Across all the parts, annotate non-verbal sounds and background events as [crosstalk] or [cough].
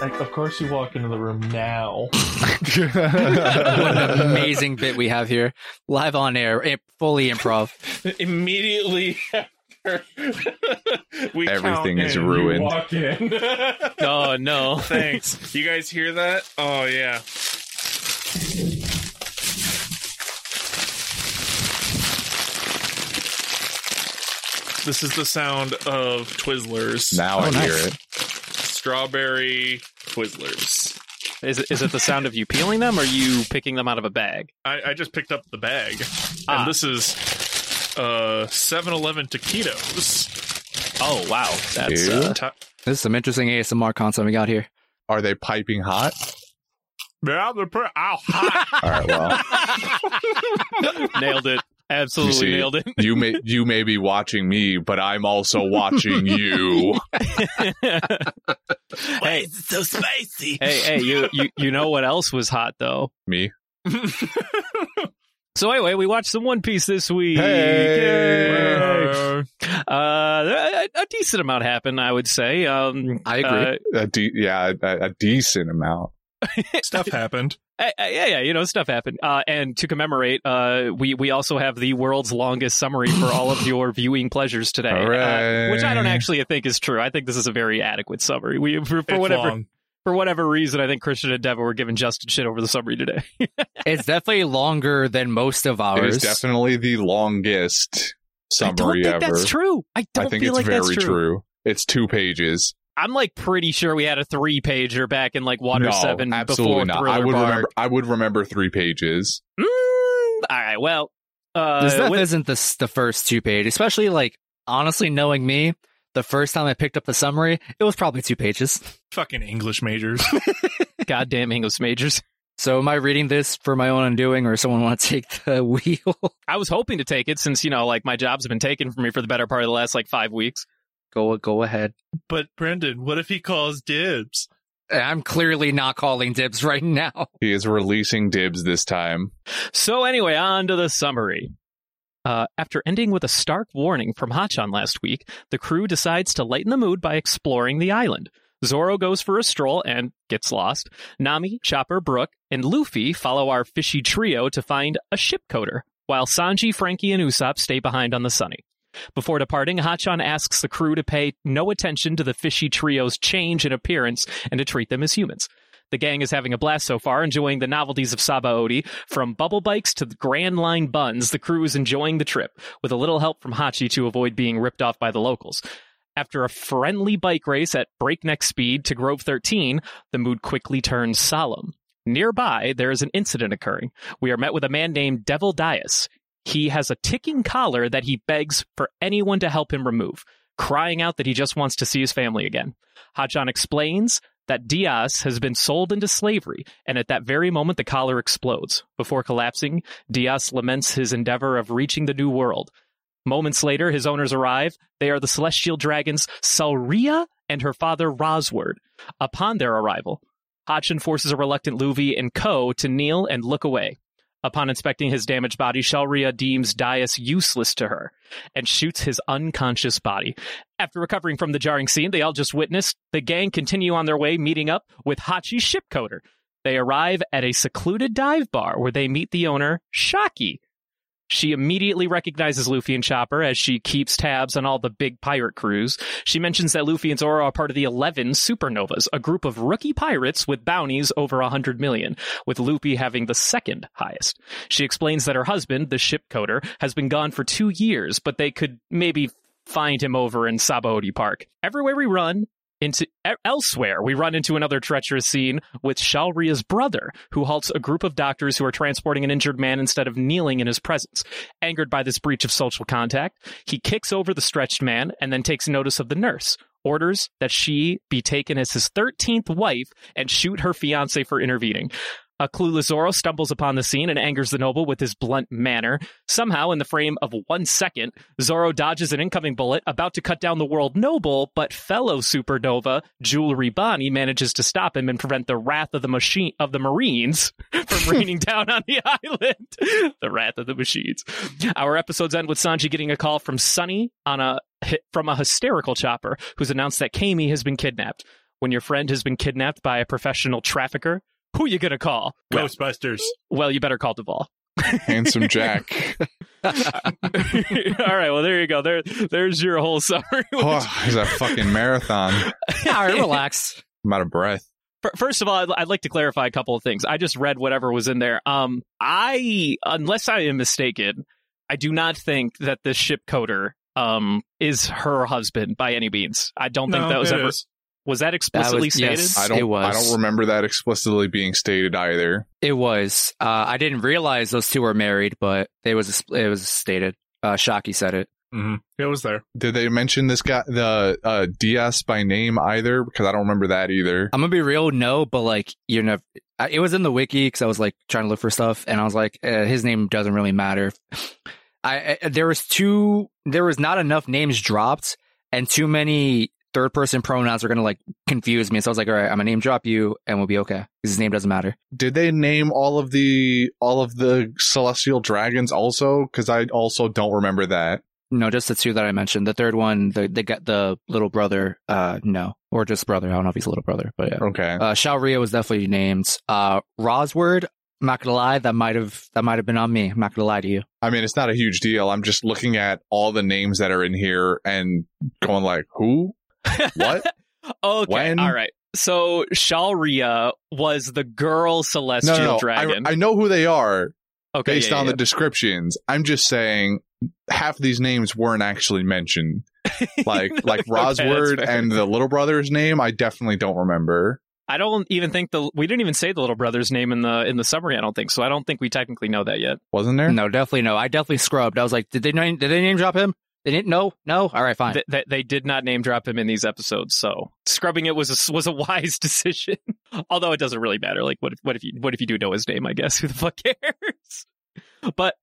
Like, of course, you walk into the room now. [laughs] what an [laughs] amazing bit we have here, live on air, im- fully improv. Immediately after [laughs] we Everything count is in, you ruined. walk in. Oh no! Thanks. You guys hear that? Oh yeah. This is the sound of Twizzlers. Now Oh, I nice. hear it. Strawberry Twizzlers. Is it, is it the sound of you peeling them, or you picking them out of a bag? I, I just picked up the bag, Ah. and this is uh 7-Eleven taquitos. Oh wow, that's uh, Ta- This is some interesting ASMR content we got here. Are they piping hot? Yeah, they're pretty. Ow, hot. [laughs] All right. Well, [laughs] nailed it. Absolutely see. nailed it. you may you may be watching me, but I'm also watching you. [laughs] hey, so spicy? hey, hey! You, you you know what else was hot though? Me. So anyway, we watched some One Piece this week. Hey! Yay! Uh, a, a decent amount happened, I would say. Um, I agree. uh, A de- yeah, a, a decent amount. [laughs] Stuff happened. Uh, uh, yeah, yeah, you know, stuff happened. Uh, and to commemorate, uh, we we also have the world's longest summary for all of [laughs] your viewing pleasures today, uh, which I don't actually think is true. I think this is a very adequate summary. We for, for It's whatever long. for whatever reason, I think Christian and Devin were giving Justin shit over the summary today. [laughs] It's definitely longer than most of ours. is definitely the longest I don't summary think ever. that's true. I don't I think feel it's like very that's true. It's two pages. I'm like pretty sure we had a three pager back in like Water no, Seven absolutely before not. Thriller I would Bark. remember. I would remember three pages. Mm, all right, well, uh, this stuff with- isn't the, the first two page, especially like honestly knowing me. The first time I picked up the summary, it was probably two pages. Fucking English majors. [laughs] goddamn English majors. So am I reading this for my own undoing, or someone want to take the wheel? I was hoping to take it since you know, like my job's been taken from me for the better part of the last like five weeks. Go go ahead. but Brendan, what if he calls dibs? I'm clearly not calling dibs right now. [laughs] He is releasing dibs this time. So anyway, on to the summary. Uh, after ending with a stark warning from Hachan last week, the crew decides to lighten the mood by exploring the island. Zoro goes for a stroll and gets lost. Nami, Chopper, Brook, and Luffy follow our fishy trio to find a ship coater, while Sanji, Franky, and Usopp stay behind on the Sunny. Before departing, Hachan asks the crew to pay no attention to the fishy trio's change in appearance and to treat them as humans. The gang is having a blast so far, enjoying the novelties of Sabaody. From bubble bikes to the Grand Line buns, the crew is enjoying the trip, with a little help from Hachi to avoid being ripped off by the locals. After a friendly bike race at breakneck speed to Grove 13, the mood quickly turns solemn. Nearby, there is an incident occurring. We are met with a man named Devil Dias. He has a ticking collar that he begs for anyone to help him remove, crying out that he just wants to see his family again. Hachan explains that Dias has been sold into slavery, and at that very moment the collar explodes. Before collapsing, Dias laments his endeavor of reaching the new world. Moments later, his owners arrive. They are the celestial dragons Shalria and her father Rosward. Upon their arrival, Hachan forces a reluctant Luffy and Ko to kneel and look away. Upon inspecting his damaged body, Shalria deems Dias useless to her and shoots his unconscious body. After recovering from the jarring scene they all just witnessed, the gang continue on their way, meeting up with Hachi's ship coater. They arrive at a secluded dive bar where they meet the owner, Shaki. She immediately recognizes Luffy and Chopper as she keeps tabs on all the big pirate crews. She mentions that Luffy and Zoro are part of the 11 Supernovas, a group of rookie pirates with bounties over 100 million, with Luffy having the second highest. She explains that her husband, the ship coater, has been gone for two years, but they could maybe find him over in Sabaody Park. Everywhere we run, into elsewhere, we run into another treacherous scene with Shalria's brother, who halts a group of doctors who are transporting an injured man instead of kneeling in his presence. Angered by this breach of social contact, he kicks over the stretched man and then takes notice of the nurse. Orders that she be taken as his 13th wife and shoot her fiance for intervening. A clueless Zoro stumbles upon the scene and angers the noble with his blunt manner. Somehow, in the frame of one second, Zoro dodges an incoming bullet about to cut down the world noble, but fellow supernova Jewelry Bonnie manages to stop him and prevent the wrath of the machine of the Marines [laughs] from [laughs] raining down on the [laughs] island. the wrath of the machines. Our episodes end with Sanji getting a call from Sunny on a from a hysterical chopper who's announced that Camie has been kidnapped. When your friend has been kidnapped by a professional trafficker, who you gonna call? Ghostbusters. well, you better call Duvall. Handsome [laughs] Jack. [laughs] All right, well there you go. There, there's your whole summary. [laughs] oh, it's a fucking marathon. All right, relax. I'm out of breath. First of all, I'd, I'd like to clarify a couple of things. I just read whatever was in there. Um, I, unless I am mistaken, I do not think that this ship coater um is her husband by any means. I don't think No, that was ever is. Was that explicitly was- stated. yes. I don't. It was. I don't remember that explicitly being stated either. It was. Uh, I didn't realize those two were married, but it was it was stated. Uh, Shaki said it. hmm It was there. Did they mention this guy, the uh, DS by name either? Because I don't remember that either. I'm gonna be real, no, but like you know, it was in the wiki because I was like trying to look for stuff, and I was like, uh, his name doesn't really matter. [sighs] I, I there was two, there was not enough names dropped, and too many third person pronouns are gonna like confuse me. So I was like, all right, I'm gonna name drop you, and we'll be okay because his name doesn't matter. Did they name all of the all of the celestial dragons also? Because I also don't remember that. No, just the two that I mentioned. The third one, the they got the little brother. Uh, no, or just brother. I don't know if he's a little brother, but yeah. Okay. Uh, Shalria was definitely named. Uh, Rosward. I'm not gonna lie, that might have that might have been on me. I'm not gonna lie to you. I mean, it's not a huge deal. I'm just looking at all the names that are in here and going like, who? What? [laughs] okay, When? all right. So Shalria was the girl no, celestial no, no. dragon. I, I know who they are okay, based yeah, on yeah, the descriptions. I'm just saying half of these names weren't actually mentioned. [laughs] Like like [laughs] Okay, that's Rosward fair. and the little brother's name, I definitely don't remember. I don't even think the we didn't even say the little brother's name in the in the summary. I don't think so. I don't think we technically know that yet. Wasn't there? No, definitely no. I definitely scrubbed. I was like, did they name did they name drop him? They didn't. No, no. All right, fine. Th- They, they did not name drop him in these episodes, so scrubbing it was a, was a [laughs] wise decision. Although it doesn't really matter. Like, what if what if you what if you do know his name? I guess [laughs] who the fuck cares? But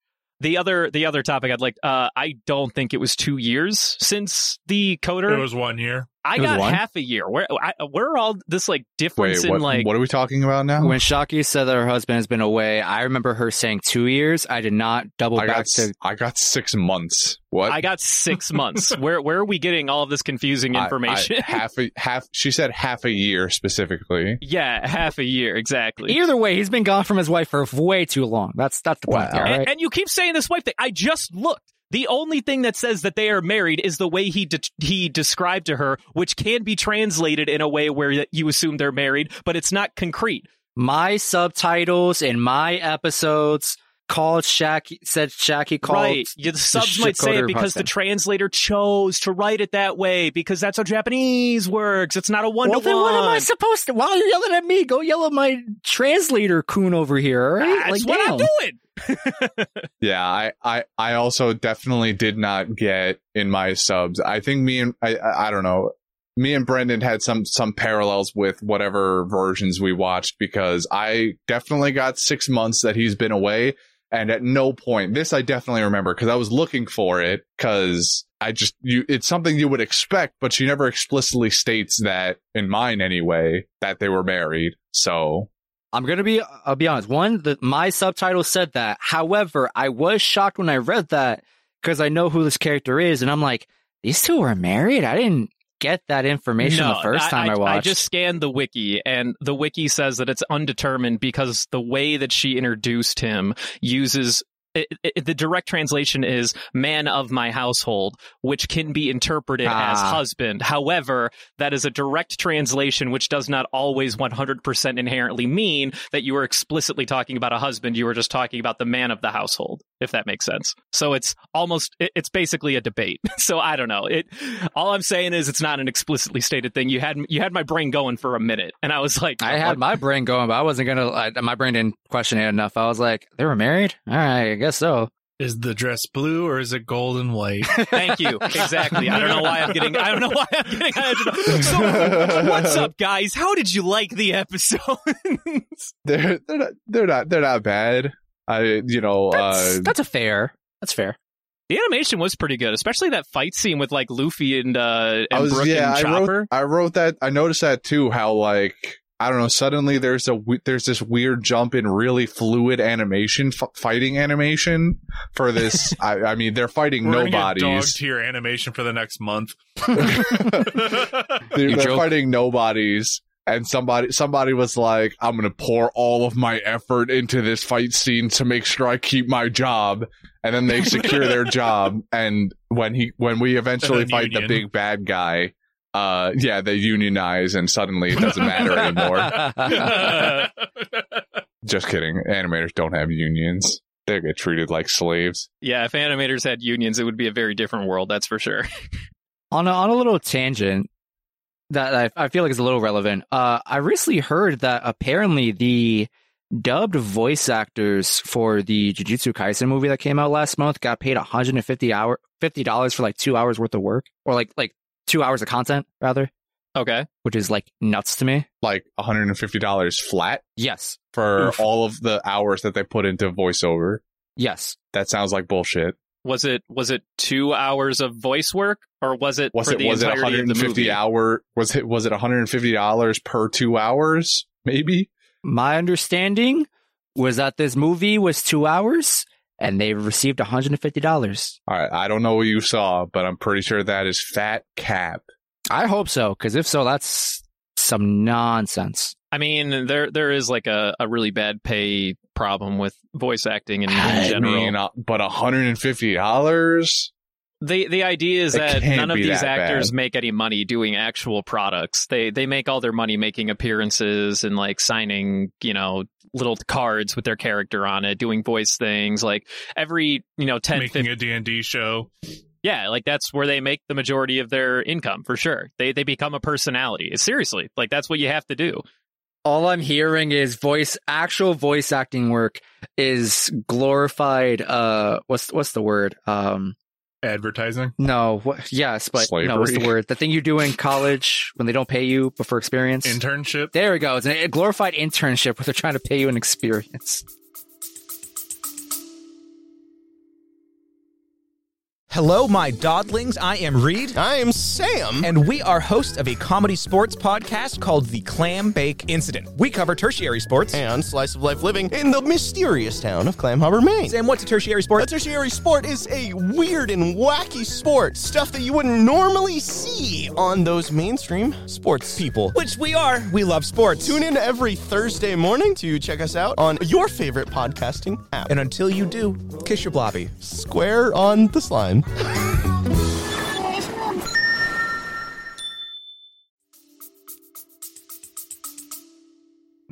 the other the other topic I'd like. Uh, I don't think it was two years since the coater. It was one year. I got one? half a year. Where I, where are all this like Wait, difference what, in like what are we talking about now? when Shaki said that her husband has been away, I remember her saying two years. I did not double I back got to. s- I got six months. What? I got six [laughs] months. where where are we getting all of this confusing I- I- information? [laughs] half a half. She said half a year specifically. yeah, half a year exactly. Either way, he's been gone from his wife for way too long. That's that's the point. Wow. All And, and you keep saying this wife thing. I just looked. The only thing that says that they are married is the way he de- he described to her, which can be translated in a way where you assume they're married, but it's not concrete. my subtitles in my episodes called Shaki said Shaki called right? The subs might say it because the translator chose to write it that way because that's how Japanese works. It's not a one Well, then what am I supposed to? While you're yelling at me, go yell at my translator coon over here. All right? That's like, what damn. I'm doing. [laughs] Yeah, I, I, I also definitely did not get in my subs. I think me and I, I don't know. Me and Brendan had some some parallels with whatever versions we watched because I definitely got six months that he's been away, and at no point this I definitely remember because I was looking for it because I just you it's something you would expect, but she never explicitly states that in mine anyway that they were married. So I'm gonna be. I'll be honest. One, the, my subtitle said that. However, I was shocked when I read that because I know who this character is, and I'm like, these two were married. I didn't get that information the first time I, watched. I just scanned the wiki, and the wiki says that it's undetermined because the way that she introduced him uses. It, it, the direct translation is "man of my household," which can be interpreted as Ah. husband. However, that is a direct translation, which does not always 100% inherently mean that you are explicitly talking about a husband. You are just talking about the man of the household, if that makes sense. So it's almost, it, it's basically a debate. [laughs] So I don't know. It. All I'm saying is it's not an explicitly stated thing. You had you had my brain going for a minute, and I was like, I had my brain going, but I wasn't gonna. My brain didn't question it enough. I was like, they were married. All right, guess so. Is the dress blue or is it gold and white? [laughs] Thank you. Exactly. I don't know why I'm getting. I don't know why I'm getting. So, what's up, guys? How did you like the episode? [laughs] they're they're not they're not they're not bad. I you know That's, uh, that's a fair. That's fair. the animation was pretty good, especially that fight scene with like Luffy and uh I and was Brook yeah and I Chopper. wrote I wrote that I noticed that too. How like I don't know. Suddenly there's a there's this weird jump in really fluid animation, f- fighting animation for this. [laughs] I, I mean, they're fighting We're gonna get dog nobodies. tier animation for the next month. [laughs] [laughs] they're they're fighting nobodies. And somebody, somebody was like, "I'm gonna pour all of my effort into this fight scene to make sure I keep my job." And then they secure their job. And when he, when we eventually And then fight the big bad guy, uh, yeah, they unionize, and suddenly it doesn't matter anymore. [laughs] Just kidding. Animators don't have unions. They get treated like slaves. Yeah, if animators had unions, it would be a very different world. That's for sure. [laughs] on a, on a little tangent that I, I feel like is a little relevant. Uh, I recently heard that apparently the dubbed voice actors for the Jujutsu Kaisen movie that came out last month got paid 150 hour fifty dollars for like two hours worth of work, or like like two hours of content rather, Okay. which is like nuts to me. Like $150 flat Yes, for Oof. all of the hours that they put into voiceover. yes. That sounds like bullshit. Was it was it two hours of voice work, or was it Was for it the was it entirety of the 150 movie? hour was it was it 150 dollars per 2 hours maybe? My understanding was that this movie was two hours and they received 150 dollars. All right, I don't know what you saw, but I'm pretty sure that is fat cap. I hope so, because if so, that's some nonsense. I mean, there there is like a, a really bad pay problem with voice acting in, in I mean, uh, but 150 dollars? The the idea is It that none of these actors bad. make any money doing actual products. They they make all their money making appearances and like signing, you know, little cards with their character on it, doing voice things. Like every, you know, 10 Making a D&D show. Yeah, like that's where they make the majority of their income for sure. They they become a personality. Seriously, like that's what you have to do. All I'm hearing is voice, actual voice acting work is glorified. Uh, what's what's the word? Um, Advertising. no, what, yes, but no, what's the word? The thing you do in college when they don't pay you, but for experience. Internship. there we go. It's a glorified internship where they're trying to pay you an experience. Hello, my dodlings. I am Reed. I am Sam. And we are hosts of a comedy sports podcast called The Clam Bake Incident. We cover tertiary sports. and slice of life living in the mysterious town of Clam Harbor, Maine. Sam, what's a tertiary sport? A tertiary sport is a weird and wacky sport, stuff that you wouldn't normally see on those mainstream sports people. Which we are. We love sports. Tune in every Thursday morning to check us out on your favorite podcasting app. And until you do, kiss your blobby. Square on the slime.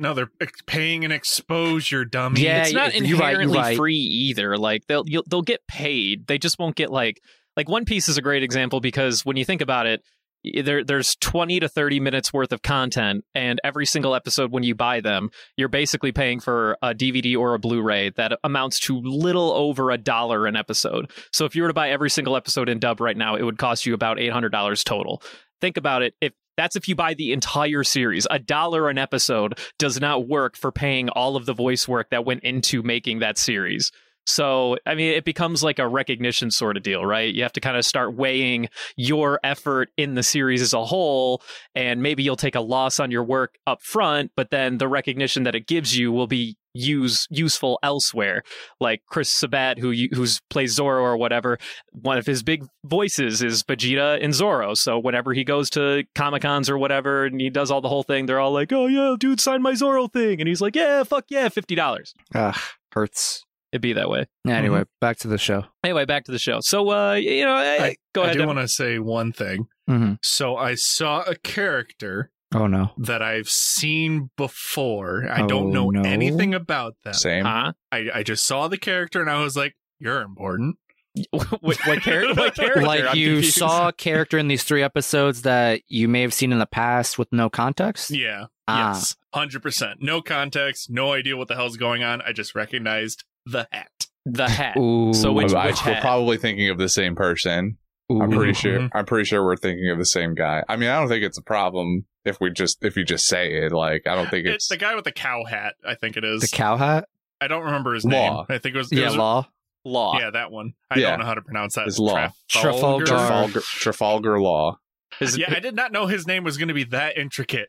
No, they're ex- paying an exposure, dummy. Yeah, it's not you're right, inherently right. free either. Like they'll you'll, they'll get paid. They just won't get like like One Piece is a great example because when you think about it, y- there there's 20 to 30 minutes worth of content and every single episode when you buy them, you're basically paying for a DVD or a Blu-ray that amounts to little over a dollar an episode. So if you were to buy every single episode in dub right now, it would cost you about $800 total. Think about it. If that's if you buy the entire series. A dollar an episode does not work for paying all of the voice work that went into making that series. So, I mean, it becomes like a recognition sort of deal, right? You have to kind of start weighing your effort in the series as a whole, and maybe you'll take a loss on your work up front, but then the recognition that it gives you will be use useful elsewhere. Like Chris Sabat, who who's plays Zoro or whatever, one of his big voices is Vegeta and Zoro. So whenever he goes to Comic Cons or whatever, and he does all the whole thing, they're all like, "Oh yeah, dude, sign my Zoro thing," and he's like, "Yeah, fuck yeah, fifty dollars." Ugh, hurts. It'd be that way. Anyway, back to the show. Anyway, back to the show. So, uh, you know, I, I, go ahead. I do want to say one thing. hmm So I saw a character Oh no. that I've seen before. I Oh, don't know no. anything about them. Same. Huh? I, I just saw the character and I was like, "You're important." [laughs] what, what, char- what [laughs] character? Like I'm you confused. saw a character in these three episodes that you may have seen in the past with no context. Yeah. Ah. Yes. Hundred percent. No context. No idea what the hell's going on. I just recognized the hat. The hat. Ooh. So which- I- which we're probably thinking of the same person. I'm pretty sure. Mhm. I'm pretty sure we're thinking of the same guy. I mean, I don't think it's a problem if we just if you just say it. Like, I don't think It's it's the guy with the cow hat. I think it is. the cow hat. I don't remember his Law. name. I think it was. It Yeah, was- law. Law. Yeah, that one. I Yeah. don't know how to pronounce that. It's Law. Trafalgar. Trafalgar, Trafalgar Law. Is- Yeah, I did not know his name was going to be that intricate.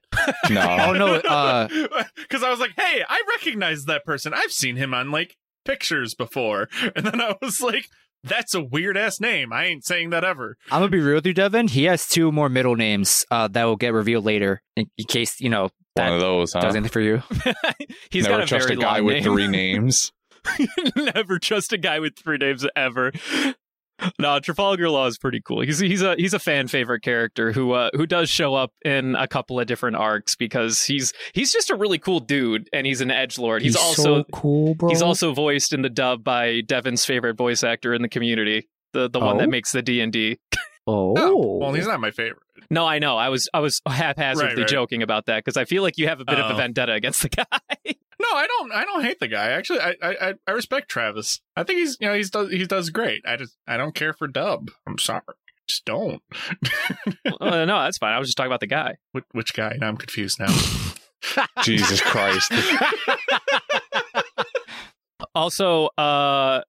No, Oh no. Uh, [laughs] Because I was like, hey, I recognize that person. I've seen him on like pictures before. [laughs] And then I was like, that's a weird ass name. I ain't saying that ever. I'm gonna be real with you, Devin. He has two more middle names uh, that will get revealed later, in, in case you know one that of those, huh? does anything for you. [laughs] [laughs] He's Never got a trust very a guy long with name. three names. Never trust a guy with three names ever. [laughs] No, Trafalgar Law is pretty cool. He's he's a he's a fan favorite character who uh, who does show up in a couple of different arcs because he's he's just a really cool dude and he's an edge lord. He's, also so cool, bro. he's also voiced in the dub by Devin's favorite voice actor in the community, the the one Oh? that makes the D and D. oh, Oh, well, he's not my favorite. No, I know. I was I was haphazardly Right, right. joking about that because I feel like you have a bit of a Oh. vendetta against the [laughs] guy. No, I don't. I don't hate the guy. Actually, I I, I- I respect Travis. I think he's you know he's does he does great. I just I don't care for Dub. I'm sorry, just don't. Uh, no, that's fine. I was just talking about the guy. [laughs] which, which guy? Now I'm confused now. [laughs] Jesus Christ! [laughs] Also, uh,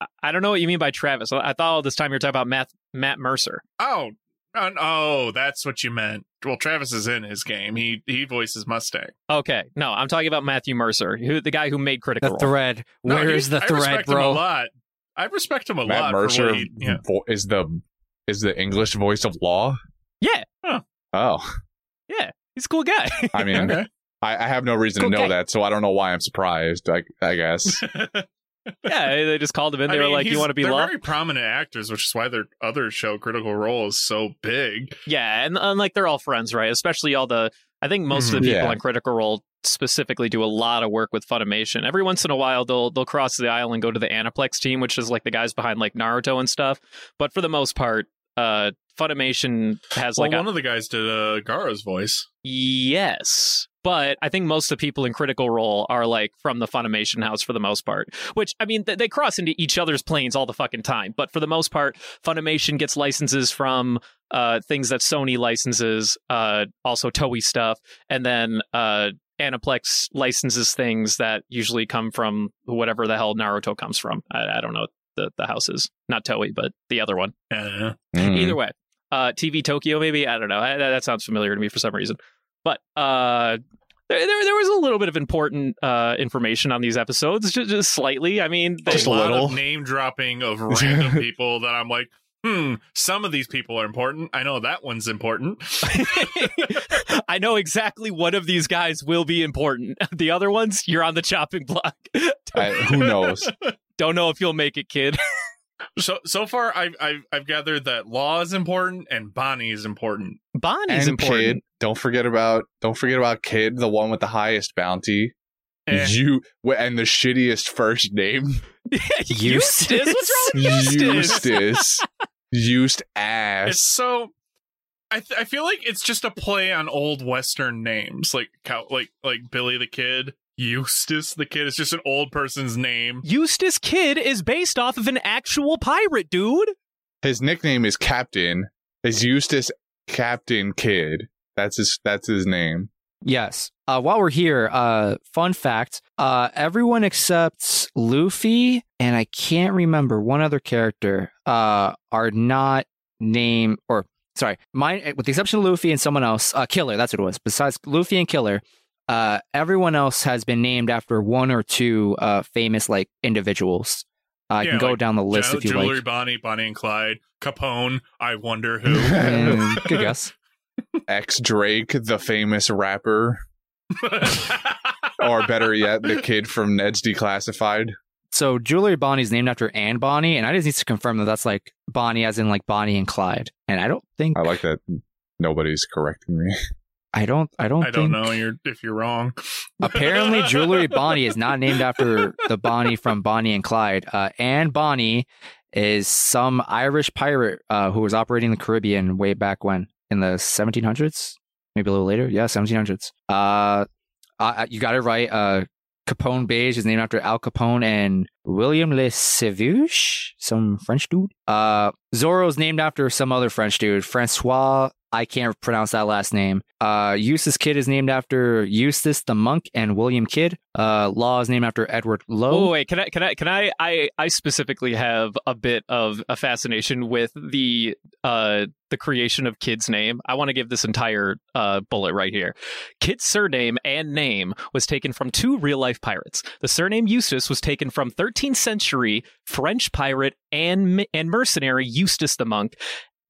I- I don't know what you mean by Travis. I I thought all this time you were talking about Matt Matt Mercer. oh, oh, that's what you meant. Well, Travis is in his game. He he voices Mustang. Okay, no, I'm talking about Matthew Mercer, who the guy who made Critical the Role. thread. No, Where he- is the I thread, respect Him a bro? lot. I respect him a Matt lot. For Mercer what he, yeah. vo- is the is the English voice of Law. Yeah, Oh, yeah, he's a cool guy. I mean, Okay. I, I have no reason Cool to know guy. that, so I don't know why I'm surprised. I, I guess. [laughs] yeah, [laughs] they just called him in. They I were mean, like, "You want to be they're law?" very prominent actors, which is why their other show, Critical Role, is so big. Yeah, and, and like they're all friends, right? Especially all the. I think most of the Mhm. people Yeah. on Critical Role specifically do a lot of work with Funimation. Every once in a while, they'll they'll cross the aisle and go to the Aniplex team, which is like the guys behind like Naruto and stuff. But for the most part, uh, Funimation has Well, like a, one of the guys did uh, Gaara's voice. Yes. But I think most of the people in Critical Role are like from the Funimation house for the most part. Which, I mean, th- they cross into each other's planes all the fucking time. But for the most part, Funimation gets licenses from uh, things that Sony licenses, uh, also Toei stuff. And then uh, Aniplex licenses things that usually come from whatever the hell Naruto comes from. I, I don't know the, the houses. Not Toei, but the other one. Yeah. Mm. Either way, uh, TV Tokyo maybe I don't know. I, that, that sounds familiar to me for some reason. But uh, there, there there was a little bit of important uh, information on these episodes, just, just slightly. I mean, they, Just a lot little. of name dropping of [laughs] random people that I'm like, hmm, some of these people are important. I know that one's important. [laughs] I know exactly one of these guys will be important. [laughs] The other ones, you're on the chopping block. I, who knows? Don't know if you'll make it, kid. so so far, I've, I've I've gathered that Law is important and Bonnie is important. Bonnie's and important. Kid. Don't forget about don't forget about Kid, the one with the highest bounty. Eh. You and the shittiest first name, [laughs] Eustace. What's wrong with Eustace? Eustace. [laughs] Used ass. It's so. I, th- I feel like it's just a play on old Western names, like cow- like like Billy the Kid, Eustace the Kid. It's just an old person's name. Eustace Kid is based off of an actual pirate, dude. His nickname is Captain. Is Eustace Captain Kid? That's his. That's his name. Yes. Uh, while we're here, uh, fun fact: uh, everyone except Luffy and I can't remember one other character uh, are not named, or sorry, mine with the exception of Luffy and someone else. Uh, Killer, that's what it was. Besides Luffy and Killer, uh, everyone else has been named after one or two uh, famous like individuals. Uh, I can go like down the list Ju- if you Jewelry like. Bonnie, Bonnie and Clyde, Capone. I wonder who. [laughs] [laughs] Good guess. X Drake, the famous rapper, or better yet, the kid from Ned's Declassified. So Jewelry Bonnie is named after Anne Bonny, and I just need to confirm that that's like Bonnie, as in like Bonnie and Clyde. And I don't think I like that. Nobody's correcting me. I don't I don't I don't think know you're, if you're wrong. [laughs] apparently Jewelry Bonnie is not named after the Bonnie from Bonnie and Clyde. Uh, Anne Bonny is some Irish pirate uh, who was operating the Caribbean way back when in the 1700s, maybe a little later. Yeah, 1700s. Uh, uh, you got it right. Uh, Capone Bege is named after Al Capone and William Le Sauvage, some French dude. Uh, Zoro's named after some other French dude, Francois. I can't pronounce that last name. Uh, Eustace Kid is named after Eustace the monk and William Kidd. Uh, Law is named after Edward Lowe. Oh wait, can I can I can I I I specifically have a bit of a fascination with the uh the creation of Kid's name. I want to give this entire uh bullet right here. Kid's surname and name was taken from two real life pirates. The surname Eustace was taken from 13th century French pirate and and mercenary Eustace the monk.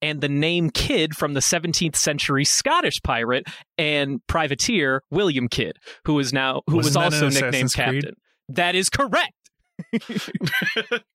And the name Kidd from the 17th century Scottish pirate and privateer William Kidd, who is now who was Wasn't that also nicknamed Assassin's Creed? Captain. That is correct. [laughs]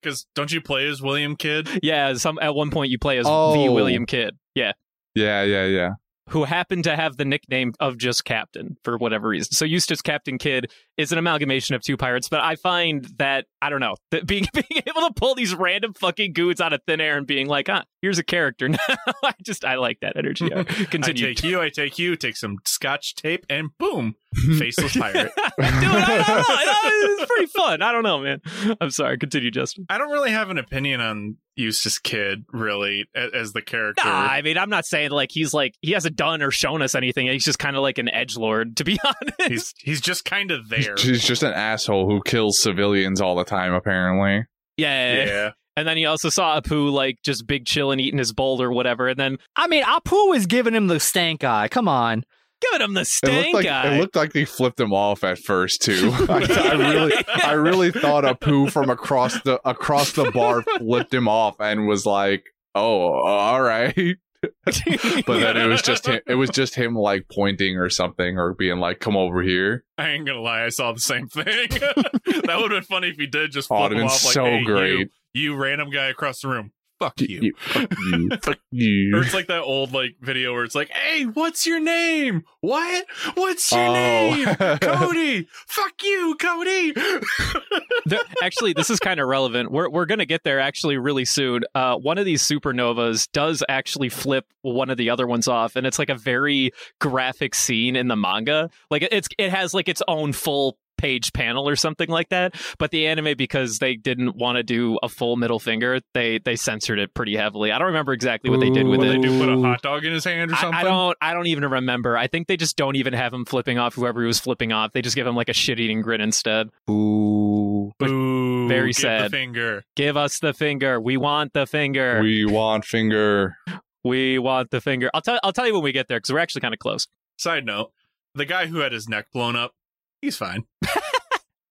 Because don't you play as William Kidd? Yeah, some at one point you play as the Oh. William Kidd. Yeah. Yeah, yeah, yeah. Who happened to have the nickname of just Captain for whatever reason. So Eustace Captain Kidd is an amalgamation of two pirates, but I find that I don't know that being [laughs] being able to pull these random fucking goons out of thin air and being like, ah, here's a character now. [laughs] I just I like that energy. I Continue. take you, I take you, take some scotch tape, and boom, Mm-hmm. faceless [laughs] pirate. Dude, I don't know. It's pretty fun. I don't know, man. I'm sorry. Continue, Justin. I don't really have an opinion on Eustace Kidd, really, a- as the character. Nah, I mean, I'm not saying like he's like he hasn't done or shown us anything. He's just kind of like an edge lord, to be [laughs] honest. He's he's just kind of there. He's just an asshole who kills civilians all the time, apparently. yeah. Yeah. And then he also saw Apu like just big chilling, eating his bowl or whatever, and then I mean, Apu was giving him the stank eye. Come on. Giving him the It stank looked like eye. it looked like they flipped him off at first too. [laughs] I, I really, I really thought Apu from across the across the bar flipped him off and was like, "Oh, all right." [laughs] but then it was just him, it was just him like pointing or something or being like, "Come over here." I ain't gonna lie, I saw the same thing. [laughs] that would have been funny if he did just Oh, flip it'd him been off like, so hey, great. You, you random guy across the room. Fuck you. You, [laughs] fuck you, fuck you. [laughs] Or it's like that old like video where it's like, "Hey, what's your name? What? What's your Oh. name? [laughs] Cody. Fuck you, Cody." The- actually, this is kind of relevant. We're we're gonna get there actually really soon. Uh, one of these supernovas does actually flip one of the other ones off, and it's like a very graphic scene in the manga. Like it's it has like its own full page panel or something like that. But the anime, because they didn't want to do a full middle finger, they they censored it pretty heavily. I don't remember exactly what they did with What it. they do? Put a hot dog in his hand or something? I don't. I don't even remember. I think they just don't even have him flipping off whoever he was flipping off. They just give him like a shit-eating grin instead. Ooh. Boo. Very give sad. The finger. Give us the finger. We want the finger. we want finger. We want the finger. I'll tell. I'll tell you when we get there because we're actually kind of close. Side note: the guy who had his neck blown up, he's fine. [laughs]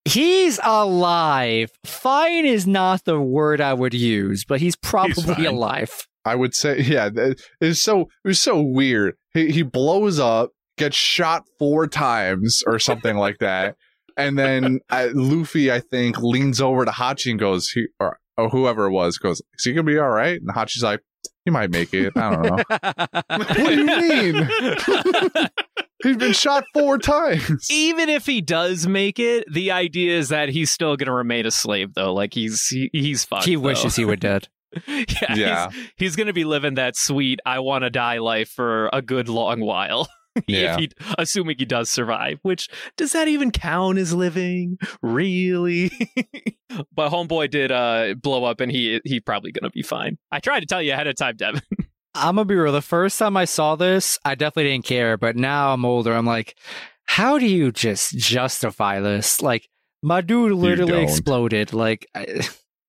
He's alive. Fine is not the word I would use, but he's probably fine. alive. I would say, yeah, it's so it was so weird. He he blows up, gets shot four times or something like that, [laughs] and then uh, Luffy, I think, leans over to Hachi and goes, he, or, or whoever it was, goes, "Is he gonna be all right?" And Hachi's like, "He might make it. I don't know. [laughs] what do you mean? He's been shot four times." Even if he does make it, the idea is that he's still going to remain a slave, though. Like he's he, he's fucked. he though. wishes he were dead. yeah, [laughs] Yeah. He's, he's going to be living that sweet "I want to die" life for a good long while. [laughs] Yeah. if he, assuming he does survive, which does that even count as living? Really? [laughs] but homeboy did uh, blow up, and he he probably gonna be fine. I tried to tell you ahead of time, Devin. I'm gonna be real. The first time I saw this, I definitely didn't care, but now I'm older. I'm like, how do you just justify this? Like, my dude literally exploded. Like, I,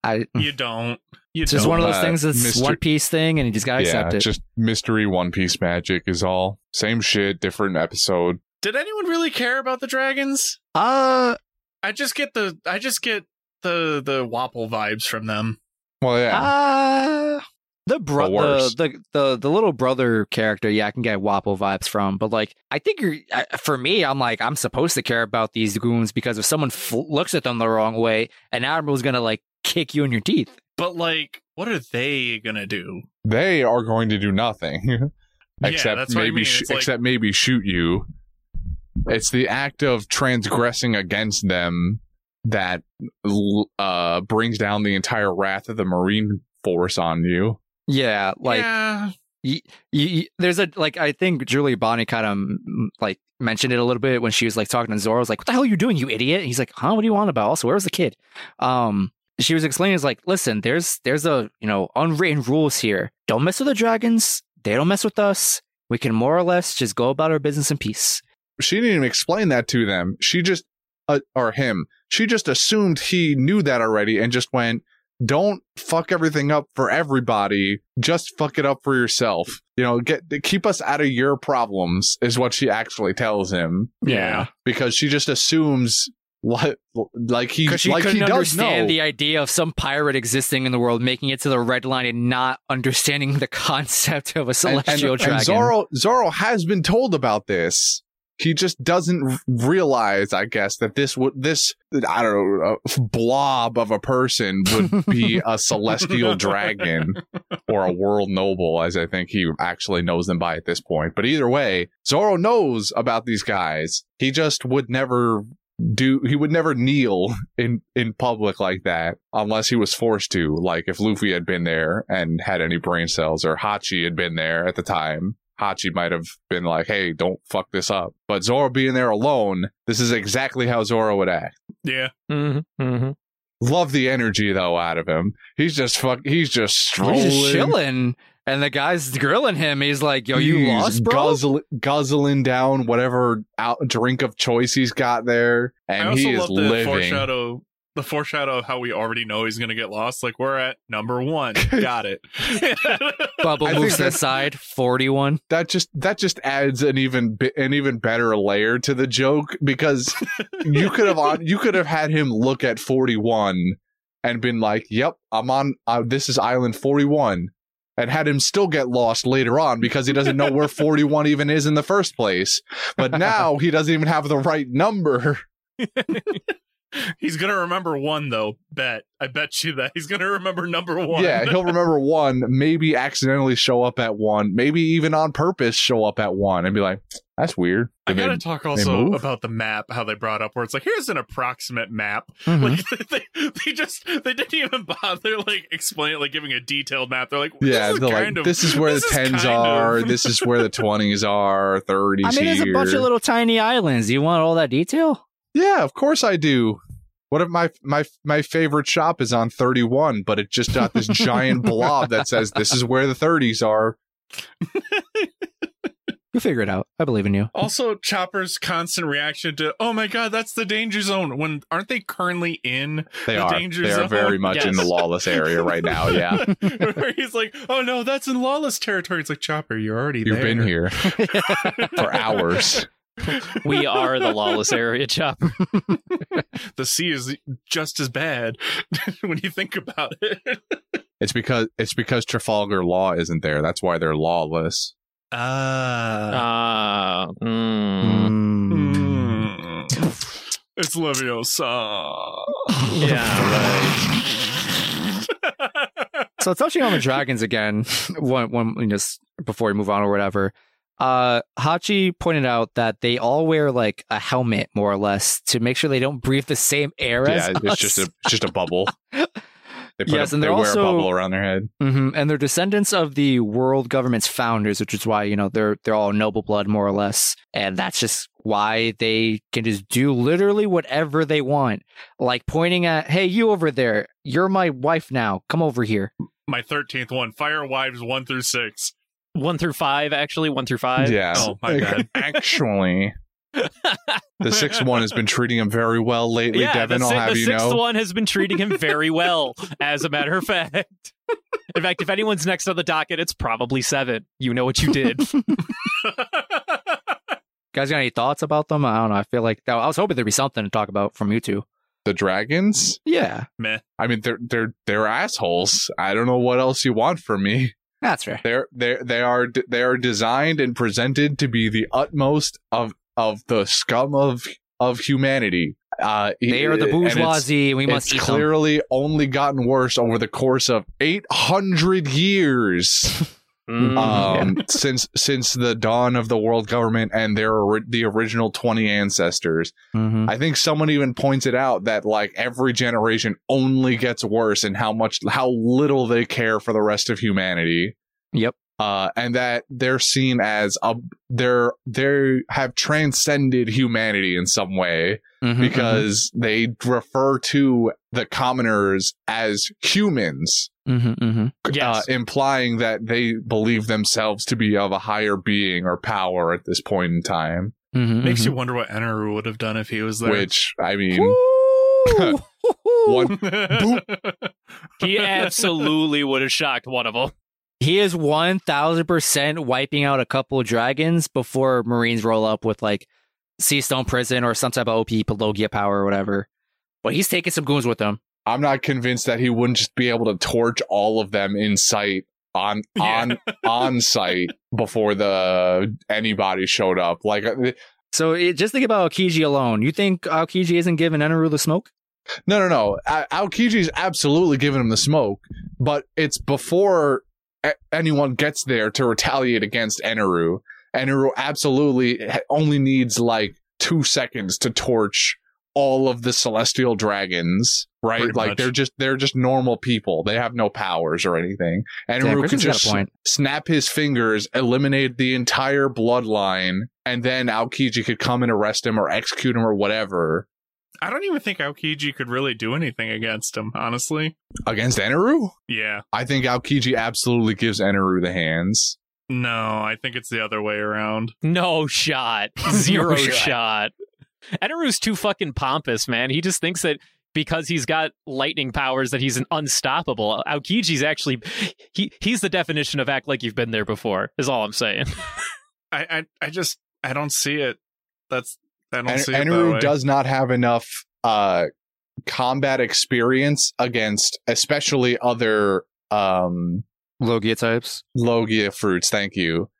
I You don't. You it's just don't. one of those Uh, things. That's Mr. One Piece thing, and you just gotta yeah, accept it. just mystery One Piece magic is all. Same shit, different episode. Did anyone really care about the dragons? uh, I just get the I just get the the Wapol vibes from them. Well, yeah. uh the bro, The the, the the the little brother character, yeah, I can get Wapol vibes from, but like, I think you're for me, I'm like, I'm supposed to care about these goons because if someone f- looks at them the wrong way, an admiral's gonna like kick you in your teeth. But like, what are they gonna do? they are going to do nothing [laughs] except that's what I maybe mean. sh- like- except maybe shoot you it's the act of transgressing against them that uh brings down the entire wrath of the marine force on you Yeah, like yeah, you, you, there's a like I think Jewelry Bonnie kind of like mentioned it a little bit when she was like talking to Zoro. I was like, "What the hell are you doing, you idiot?" And he's like, "Huh? What do you want about?" Also, where was the kid? Um, she was explaining, "Is like, listen, there's there's a you know unwritten rules here. Don't mess with the dragons. They don't mess with us. We can more or less just go about our business in peace." She didn't even explain that to them. She just, uh, or him, she just assumed he knew that already and just went, don't fuck everything up for everybody. Just fuck it up for yourself. You know, get keep us out of your problems is what she actually tells him Yeah. because she just assumes what like he Because she like couldn't does understand know. the idea of some pirate existing in the world, making it to the red line, and not understanding the [laughs] concept of a and, celestial and, dragon. and Zoro Zoro has been told about this. He just doesn't realize, I guess, that this would this I don't know uh, a blob of a person would be [laughs] a celestial dragon or a world noble, as I think he actually knows them by at this point. But either way, Zoro knows about these guys. He just would never do he would never kneel in in public like that unless he was forced to like if luffy had been there and had any brain cells or hachi had been there at the time hachi might have been like hey don't fuck this up but zoro being there alone this is exactly how zoro would act Yeah. hmm hmm love the energy though out of him he's just fuck he's just strolling He's just chilling, and the guy's grilling him. He's like, "Yo, you He's lost, bro." guzzle- guzzling down whatever out drink of choice he's got there I and also he is love the living foreshadow the foreshadow of how we already know he's gonna get lost. Like we're at number one. [laughs] Got it. [laughs] Bubble moves to the side. Forty-one. that just that just adds an even an even better layer to the joke because you [laughs] could have on you could have had him look at 41 and been like yep i'm on uh, this is island 41 and had him still get lost later on because he doesn't know where 41 even is in the first place but now he doesn't even have the right number he's gonna remember one though. Bet. I bet you that he's gonna remember number one. yeah he'll [laughs] remember one maybe accidentally show up at one maybe even on purpose show up at one and be like that's weird I gotta then- talk also about the map, how they brought up where it's like, here's an approximate map. Mhm. Like [laughs] they, they just they didn't even bother like explaining like giving a detailed map. They're like, Yeah, this is they're like, of, this is where this the tens are. of- [laughs] This is where the twenties are. Thirties I mean, there's here. a bunch of little tiny islands. You want all that detail? Yeah, of course I do. What if my my my favorite shop is on thirty one, but it just got this giant [laughs] blob that says this is where the thirties are. [laughs] You figure it out. I believe in you. Also, Chopper's constant reaction to, "Oh my god, that's the danger zone." When aren't they currently in? They The are. danger They are very much in the lawless area right now. [laughs] Yeah, Where he's like, "Oh no, that's in lawless territory." It's like Chopper, you're already you've there. been here for hours. We are the lawless area, Chopper. [laughs] The sea is just as bad [laughs] when you think about it. It's because it's because Trafalgar Law isn't there. That's why they're lawless. Ah. Ah, mm. Mm. It's Leviosa. yeah, right. So touching on the dragons again, [laughs] one one you know, just before we move on or whatever. Uh, Hachi pointed out that they all wear like a helmet, more or less, to make sure they don't breathe the same air as Yeah, it's us. just a it's just a bubble. [laughs] They put Yes, a, and they wear also- a bubble around their head. hmm And they're descendants of the world government's founders, which is why you know they're they're all noble blood, more or less, and that's just why they can just do literally whatever they want, like pointing at, "Hey, you over there, you're my wife now. Come over here." My thirteenth one, Fire Wives one through six. One through five, actually. One through five. Yeah. Oh, my bad. [laughs] Actually, the sixth one has been treating him very well lately. yeah, Devin, the, I'll si- have the you sixth know. one has been treating him very well, as a matter of fact. In fact, if anyone's next on the docket, it's probably seven. You know what you did. [laughs] guys, got any thoughts about them? I don't know. I feel like I was hoping there'd be something to talk about from you two. The dragons. Yeah, Meh. I mean, they're they're they're assholes. I don't know what else you want from me. That's fair. They're they they are they are designed and presented to be the utmost of of the scum of of humanity. Uh, They are the bourgeoisie. and we must it's them. clearly only gotten worse over the course of 800 years [laughs] Mm. um, [laughs] since since the dawn of the world government and their ori- the original 20 ancestors Mhm. i think someone even points it out that like every generation only gets worse and how much how little they care for the rest of humanity Yep. Uh, and that they're seen as a they're they have transcended humanity in some way Mhm, because they refer to the commoners as humans, mhm, mhm, mhm. uh, implying that they believe themselves to be of a higher being or power at this point in time. Mhm, Makes you wonder what Eneru would have done if he was there. Which I mean, Woo! [laughs] [laughs] [laughs] one he absolutely would have shocked one of them. He is one thousand percent wiping out a couple of dragons before Marines roll up with like Sea Stone Prison or some type of OP Pelogia power or whatever. But he's taking some goons with him. I'm not convinced that he wouldn't just be able to torch all of them in sight on [laughs] Yeah. on on site before the anybody showed up. Like uh, So it, just think about Aokiji alone. You think Aokiji isn't giving Eneru the smoke? no, no, no. A- Aokiji's absolutely giving him the smoke, but it's before a- anyone gets there to retaliate against Eneru. Eneru absolutely only needs like two seconds to torch all of the celestial dragons, right? Pretty like much. they're just they're just normal people. They have no powers or anything. Damn, Eneru could Kristen's got a just point. snap his fingers, eliminate the entire bloodline, and then Aokiji could come and arrest him or execute him or whatever. I don't even think Aokiji could really do anything against him, honestly. Against Eneru? Yeah. I think Aokiji absolutely gives Eneru the hands. No, I think it's the other way around. No shot. [laughs] Zero shot. shot. Eneru's too fucking pompous, man. He just thinks that because he's got lightning powers that he's an unstoppable. Aokiji's actually he he's the definition of act like you've been there before, is all I'm saying. [laughs] I I, I just I don't see it. That's I don't En- see it that Eneru way. does not have enough uh, combat experience against, especially other um, Logia types. Logia fruits. Thank you.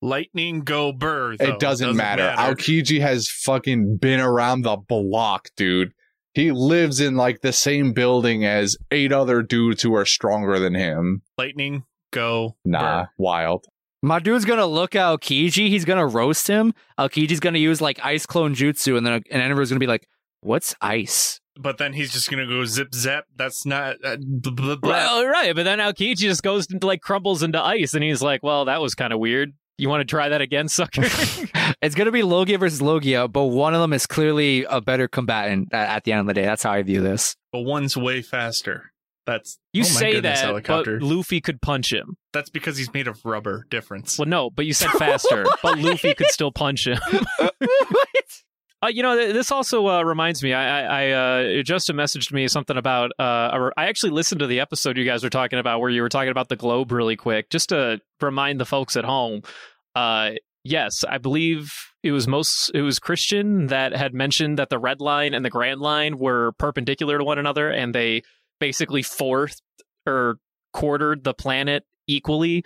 Lightning go burr. though. it doesn't, matter. matter. Aokiji has fucking been around the block, dude. He lives in like the same building as eight other dudes who are stronger than him. Lightning go Nah, burr. wild. My dude's gonna look at Aokiji. He's gonna roast him. Aokiji's gonna use like ice clone jutsu, and then and Eneru's gonna be like, "What's ice?" But then he's just gonna go zip zap. That's not uh, blah, blah, blah. well, right, but then Aokiji just goes into like crumbles into ice and he's like, Well, that was kind of weird. You want to try that again, sucker? [laughs] It's gonna be Logia versus Logia, but one of them is clearly a better combatant at, at the end of the day. That's how I view this. But one's way faster. That's you oh say goodness, that, helicopter. but Luffy could punch him. That's because he's made of rubber. Difference. Well, no, but you said [laughs] faster, but Luffy could still punch him. [laughs] Uh, you know, th- this also uh, reminds me. I, I, I uh, Justin messaged me something about. Uh, or I actually listened to the episode you guys were talking about, where you were talking about the globe really quick, just to remind the folks at home. Uh, yes, I believe it was most. It was Christian that had mentioned that the red line and the grand line were perpendicular to one another, and they basically fourth or quartered the planet equally.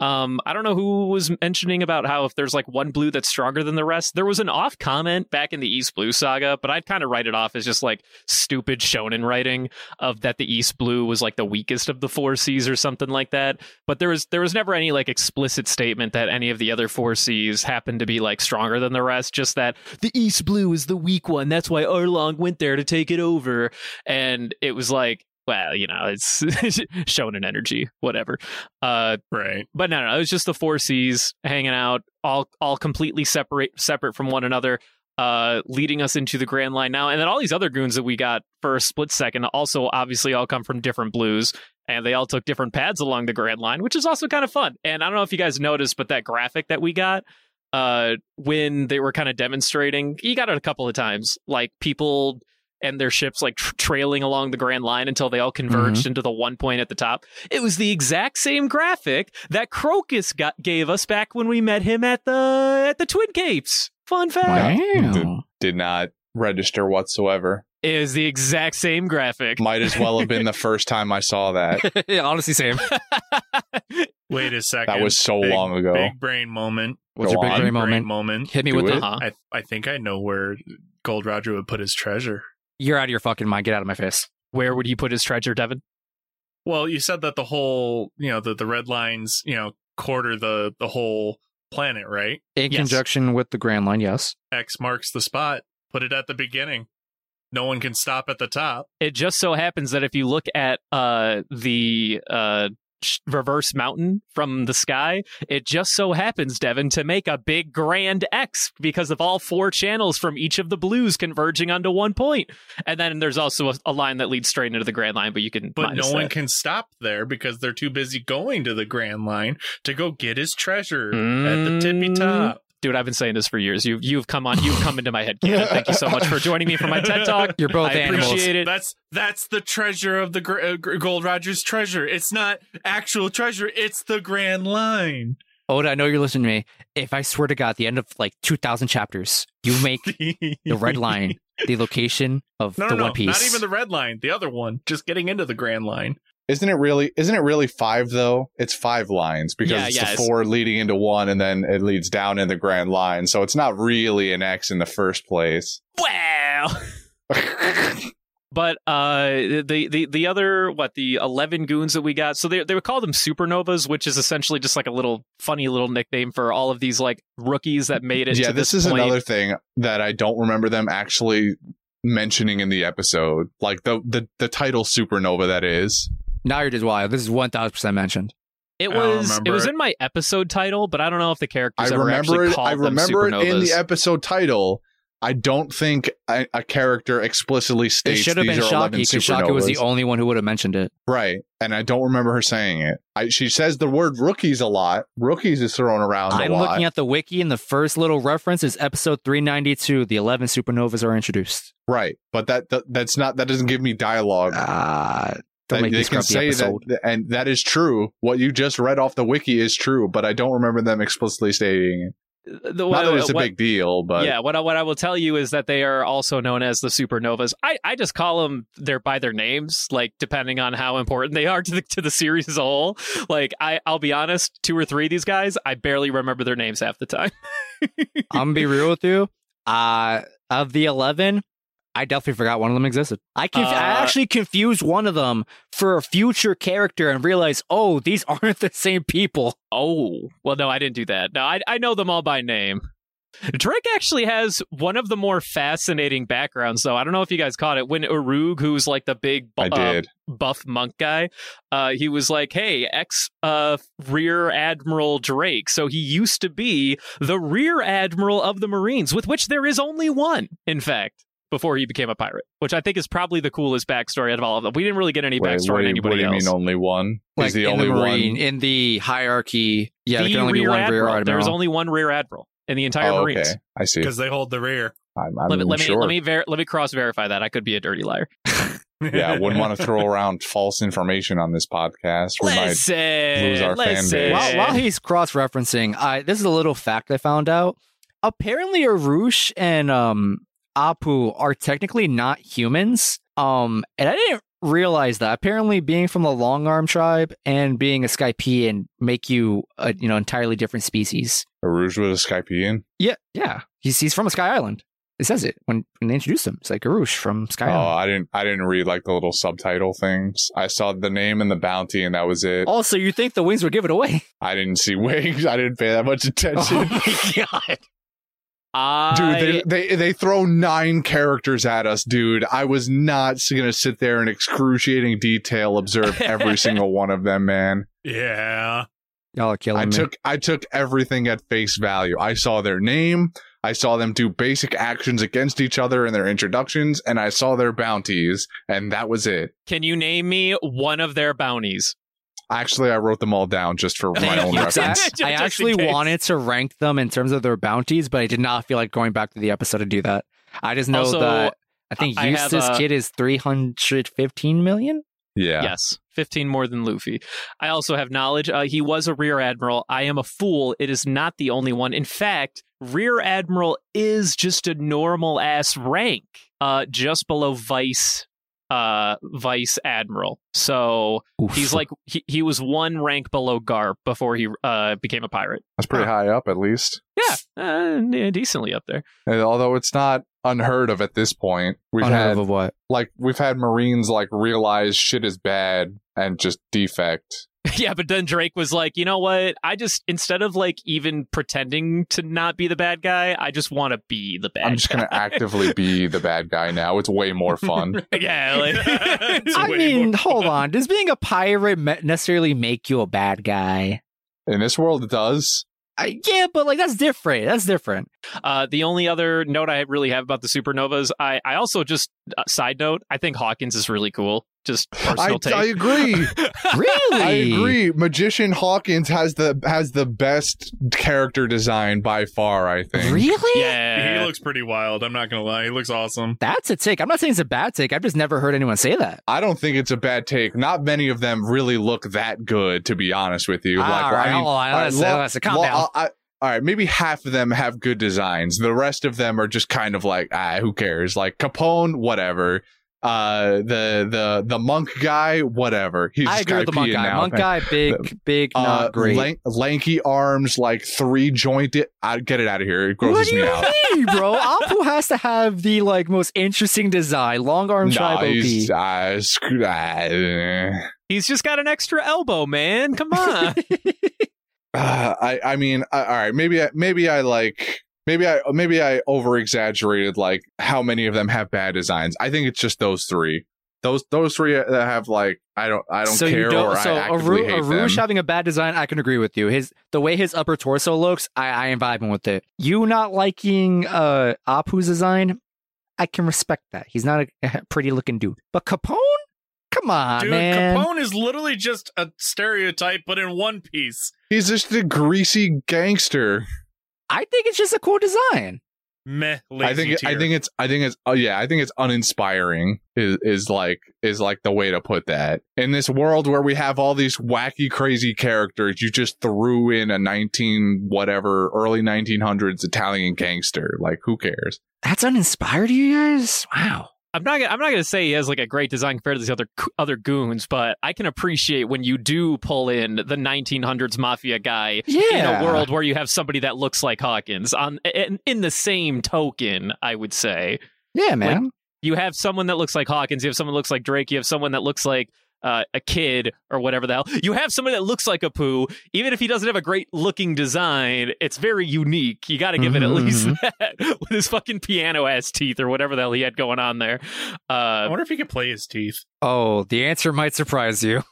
Um, I don't know who was mentioning about how if there's like one blue that's stronger than the rest. There was an off comment back in the East Blue saga, but I'd kind of write it off as just like stupid shonen writing of that the East Blue was like the weakest of the four seas or something like that. But there was there was never any like explicit statement that any of the other four seas happened to be like stronger than the rest. Just that the East Blue is the weak one. That's why Arlong went there to take it over. And it was like, well, you know, it's [laughs] shonen energy, whatever. Uh, Right. but no, no, it was just the four seas hanging out, all all completely separate separate from one another, uh, leading us into the Grand Line now. And then all these other goons that we got for a split second also obviously all come from different blues, and they all took different paths along the Grand Line, which is also kind of fun. And I don't know if you guys noticed, but that graphic that we got. Uh, when they were kind of demonstrating, you got it a couple of times, like people and their ships like tr- trailing along the Grand Line until they all converged into the one point at the top. It was the exact same graphic that Crocus got gave us back when we met him at the at the Twin Capes. Fun fact. Wow. Did not register whatsoever. It is the exact same graphic. Might as well have been the [laughs] first time I saw that. [laughs] yeah, honestly, same. [laughs] Wait a second. That was so Big- long ago. Big brain moment. What's Go your big on. brain Brain moment? moment. Hit me Do with it. the. Uh-huh. I I think I know where Gold Roger would put his treasure. You're out of your fucking mind. Get out of my face. Where would he put his treasure, Devin? Well, you said that the whole, you know, the, the red lines, you know, quarter the the whole planet, right? In Yes. conjunction with the Grand Line, yes. X marks the spot. Put it at the beginning. No one can stop at the top. It just so happens that if you look at uh, the uh, reverse mountain from the sky. It just so happens, Devin, to make a big grand X because of all four channels from each of the blues converging onto one point. And then there's also a, a line that leads straight into the grand line, but you can. But no one that. can stop there because they're too busy going to the Grand Line to go get his treasure at the tippy Mm. top. Dude, I've been saying this for years. You you've come on, you've come into my head. Canon. Thank you so much for joining me for my TED talk. You're both I animals. appreciate it. That's that's the treasure of the Gr- uh, Gold Rogers treasure. It's not actual treasure. It's the Grand Line. Oda, I know you're listening to me. If I swear to God, at the end of like 2,000 chapters, you make [laughs] the red line the location of No, the no, no, One Piece. not even the red line. The other one, just getting into the Grand Line. Isn't it really? Isn't it really five though? It's five lines because Yeah, it's yeah, the it's- four leading into one, and then it leads down in the grand line. So it's not really an X in the first place. Well. [laughs] But uh, the the the other what the eleven goons that we got, so they they would call them supernovas, which is essentially just like a little funny little nickname for all of these like rookies that made it. yeah, this, this, is point. another thing that I don't remember them actually mentioning in the episode, like the the the title supernova that is. Now you're just wild. This is 1,000% mentioned. It was it was it. in my episode title, but I don't know if the characters I ever remember actually it. called I them remember it in the episode title. I don't think a, a character explicitly It states should have these been are 11 Shakky because Shakky was the only one who would have mentioned it. Right. And I don't remember her saying it. I, she says the word rookies a lot. Rookies is thrown around I'm lot. looking at the wiki, and the first little reference is episode 392. The 11 supernovas are introduced. right. But that, that that's not that doesn't give me dialogue. Ah, don't That- make me they can scrub the say episode. that and that is true. What you just read off the wiki is true, but I don't remember them explicitly stating it. The- Not that it's a what- big deal, but yeah, what I, what I will tell you is that they are also known as the supernovas. I, I just call them their by their names, like depending on how important they are to the to the series as a whole. Like I I'll be honest, two or three of these guys, I barely remember their names half the time. [laughs] I'm gonna be real with you. Uh, of the 11, I definitely forgot one of them existed. I conf- I Uh, actually confused one of them for a future character and realized, oh, these [laughs] aren't the same people. Oh, well, no, I didn't do that. No, I I know them all by name. Drake actually has one of the more fascinating backgrounds, though. I don't know if you guys caught it when Urouge, who's like the big bu- I uh, did. buff monk guy, uh, he was like, "Hey, ex uh, Rear Admiral Drake." So he used to be the Rear Admiral of the Marines, with which there is only one, in fact, before he became a pirate. Which I think is probably the coolest backstory out of all of them. We didn't really get any Wait, backstory what, on anybody what do you else. mean only one? Like is the only the Marine, one? in the hierarchy. Yeah, there the can only be one Admiral. rear admiral. There's only one Rear Admiral in the entire Oh, Marines. okay. I see. because they hold the rear. I'm, I'm Let me let me sure. let me ver- let me cross verify that. I could be a dirty liar. [laughs] yeah, I wouldn't want to throw [laughs] around false information on this podcast. We might Listen, lose our fan base. While, while he's cross referencing, I this is a little fact I found out. Apparently, Urouge and um Apu are technically not humans. Um, and I didn't realize that. Apparently, being from the Long Arm tribe and being a Skypiean make you a you know entirely different species. Urouge was a Skypiean. Yeah, yeah. He's he's from a Sky Island. It says it when, when they introduce him. It's like Urouge from Sky Island. Oh, Island. I didn't. I didn't read like the little subtitle things. I saw the name and the bounty, and that was it. Also, you think the wings would give it away? I didn't see [laughs] wings. I didn't pay that much [laughs] attention. Oh my god! I, Dude, they, they they throw nine characters at us, dude. I was not gonna sit there in excruciating detail observe every [laughs] single one of them, man. Yeah. Y'all are killing I me. took I took everything at face value. I saw their name, I saw them do basic actions against each other in their introductions, and I saw their bounties, and that was it. Can you name me one of their bounties? Actually, I wrote them all down just for [laughs] my own you. [laughs] I, reference. I actually wanted to rank them in terms of their bounties, but I did not feel like going back to the episode to do that. I just know Also, that I think I have, Eustass uh, Kid is 315 million. Yeah. Yes, 15 more than Luffy. I also have knowledge. Uh, he was a Rear Admiral. I am a fool. It is not the only one. In fact, Rear Admiral is just a normal ass rank, uh, just below Vice, uh, Vice Admiral. So Oof. he's like he, he was one rank below Garp before he uh became a pirate. That's pretty high up, at least. Yeah, uh, yeah, decently up there. And although it's not unheard of at this point, we've Unheard had of what? like we've had Marines like realize shit is bad and just defect. [laughs] Yeah, but then Drake was like, you know what? I just instead of like even pretending to not be the bad guy, I just want to be the bad. I'm just gonna actively be [laughs] the bad guy now. It's way more fun. [laughs] yeah, like I mean, hold on. Does being a pirate me- necessarily make you a bad guy? In this world, it does. I, yeah, but like that's different. That's different. Uh, the only other note I really have about the supernovas, I, I also just uh, side note, I think Hawkins is really cool. Just [laughs] personal I, take. I agree. [laughs] Really? I agree. Magician Hawkins has the has the best character design by far. I think. Really? yeah, He looks pretty wild. I'm not gonna lie. He looks awesome. That's a take. I'm not saying it's a bad take. I've just never heard anyone say that. I don't think it's a bad take. Not many of them really look that good, to be honest with you. All like, right, I mean, hold let's- lo- let's calm down. I- I- all right, maybe half of them have good designs. The rest of them are just kind of like, ah, who cares? Like Capone, whatever. Uh, the the the monk guy, whatever. He's I just agree with the monk guy. now. Monk guy, big, big, Uh, not great. lank- lanky arms, like three jointed. I get it out of here. It what grosses do me you out. mean, bro? Apu has to have the like most interesting design. Long arm tribe Nah, OP. he's uh, screw that. he's just got an extra elbow, man. Come on. [laughs] Uh, I I mean, I, all right, maybe I, maybe I like maybe I maybe I over exaggerated like how many of them have bad designs. I think it's just those three. Those those three that have like I don't I don't so care you don't. or so I actively Aru- hate Urouge them. having a bad design, I can agree with you. His the way his upper torso looks, I, I am vibing with it. You not liking uh Apu's design, I can respect that. He's not a, [laughs] a pretty looking dude. But Capone, come on, Dude, man. Capone is literally just a stereotype, but in one piece. He's just a greasy gangster. I think it's just a cool design. Meh. I think it, I think it's I think it's oh yeah I think it's uninspiring is is like is like the way to put that in this world where we have all these wacky crazy characters you just threw in a 19 whatever early 1900s Italian gangster like who cares That's uninspired, you guys. Wow. I'm not. gonna- I'm not going to say he has like a great design compared to these other other goons, but I can appreciate when you do pull in the 1900s mafia guy Yeah. in a world where you have somebody that looks like Hawkins. On in, in the same token, I would say Yeah, man. you have someone that looks like Hawkins, you have someone that looks like Drake, you have someone that looks like uh, a kid or whatever the hell. You have somebody that looks like Apu, even if he doesn't have a great looking design. It's very unique. You got to give it at Mhm, least [laughs] that with his fucking piano ass teeth or whatever the hell he had going on there. I Uh, wonder if he could play his teeth. oh, the answer might surprise you.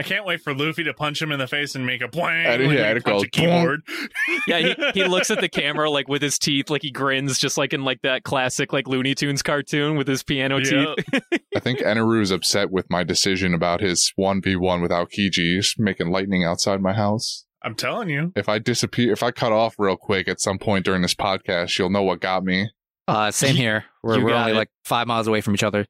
I can't wait for Luffy to punch him in the face and make a blang. And- like yeah, when and you it punch a keyboard. [laughs] yeah, he, he looks at the camera like with his teeth, like he grins, just like in like that classic like Looney Tunes cartoon with his piano Yeah. teeth. [laughs] I think Eneru's upset with my decision about his 1v1 without Kiji's making lightning outside my house I'm telling you. if I disappear if I cut off real quick at some point during this podcast you'll know what got me Uh, same [laughs] here. We're, we're only it. like five miles away from each other.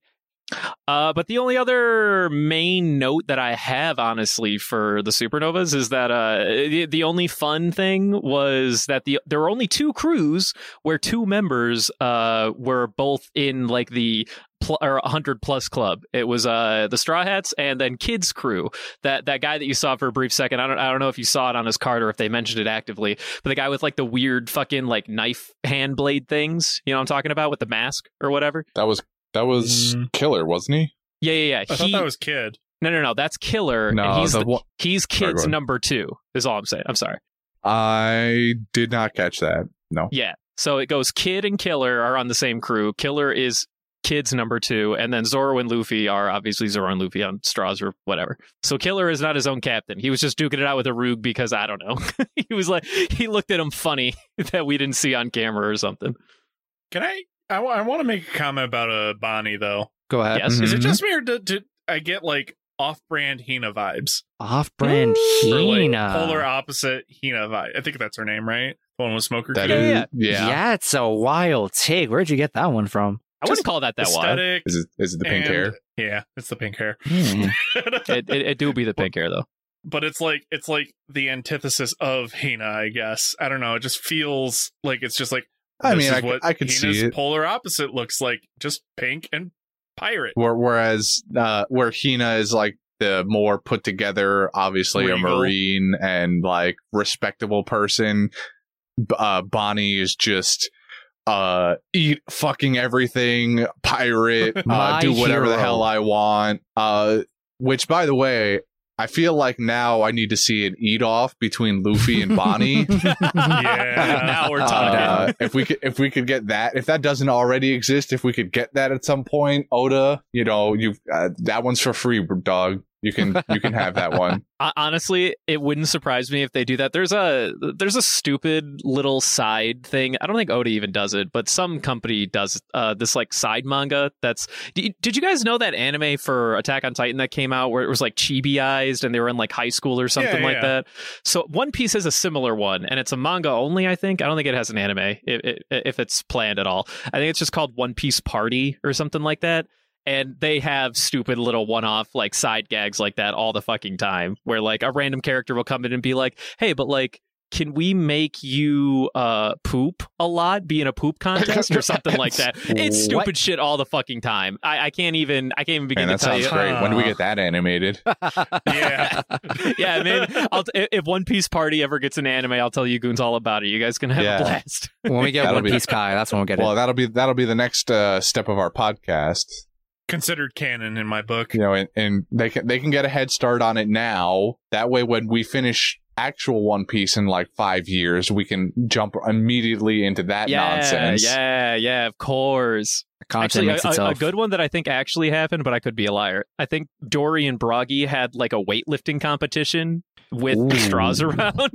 Uh, but the only other main note that I have, honestly, for the supernovas is that uh, the, the only fun thing was that the there were only two crews where two members uh, were both in like the pl- or 100 plus club. It was uh, the Straw Hats and then Kids crew. That that guy that you saw for a brief second. I don't I don't know if you saw it on his card or if they mentioned it actively. But the guy with like the weird fucking like knife hand blade things. You know I'm talking about with the mask or whatever. that was that was Mm. killer wasn't he Yeah, yeah, yeah. I thought He- that was Kid. no, no, no. That's Killer. no and he's the the- one- he's kids ahead. number two. Is all I'm saying. I'm sorry. I did not catch that no Yeah. So it goes Kid and Killer are on the same crew. Killer is kids number two, and then Zoro and Luffy are obviously Zoro and Luffy on straws or whatever. So Killer is not his own captain. He was just duking it out with Urouge because I don't know. [laughs] he was like he looked at him funny [laughs] that we didn't see on camera or something. Can I? I, want to make a comment about uh, Bonnie though. Go ahead. Yes. Is it Mhm. just me or did, did I get like off-brand Hina vibes? Off-brand Or like Hina. polar opposite Hina vibe. I think that's her name, right? The one with Smoker. That Kid? is- Yeah, yeah. yeah. it's a wild take. Where'd you get that one from? I Just wouldn't call that that wild. Is it is it the pink and- hair? Yeah, it's the pink hair. Hmm. [laughs] It, it, it do be the pink hair though. but it's like it's like the antithesis of Hina, I guess. I don't know. It just feels like it's just like I this mean, is I, c- what I could Hina's see it. polar opposite looks like, just pink and pirate. Where, whereas uh, where Hina is like the more put together, obviously a marine and like respectable person. Uh, Bonnie is just uh eat fucking everything pirate [laughs] uh, do whatever the hell i want uh which by the way I feel like now I need to see an eat off between Luffy and Bonnie. [laughs] Yeah. now we're talking. Uh, if we could, if we could get that, if that doesn't already exist, if we could get that at some point, Oda, you know, you uh, that one's for free, dog. You can you can have that [laughs] one. Honestly, it wouldn't surprise me if they do that. There's a there's a stupid little side thing. I don't think Oda even does it, but some company does uh, this like side manga. That's did did you guys know that anime for Attack on Titan that came out where it was like chibiized and they were in like high school or something Yeah, like yeah. that? So One Piece has a similar one, and it's a manga only. I think I don't think it has an anime if, if, if it's planned at all. I think it's just called One Piece Party or something like that and they have stupid little one-off like side gags like that all the fucking time where like a random character will come in and be like hey but like can we make you uh poop a lot be in a poop contest or something like [laughs] that it's stupid What? shit all the fucking time i, I can't even i can't even begin Man, to that tell sounds you great. When do we get [laughs] that animated? [laughs] Yeah. yeah man I'll t- if one piece party ever gets an anime i'll tell you goons all about it you guys gonna have Yeah. a blast when we get That'll One be- Piece Kai, that's when we'll get Well, it. Well that'll be that'll be the next uh, step of our podcast. Considered canon in my book. You know, and, and they can they can get a head start on it now. That way, when we finish actual One Piece in like five years, we can jump immediately into that yeah nonsense. yeah yeah of course Actually, makes a, a- itself. a good one that I think actually happened, but I could be a liar. I think Dorry and Brogy had like a weightlifting competition with Ooh. straws around.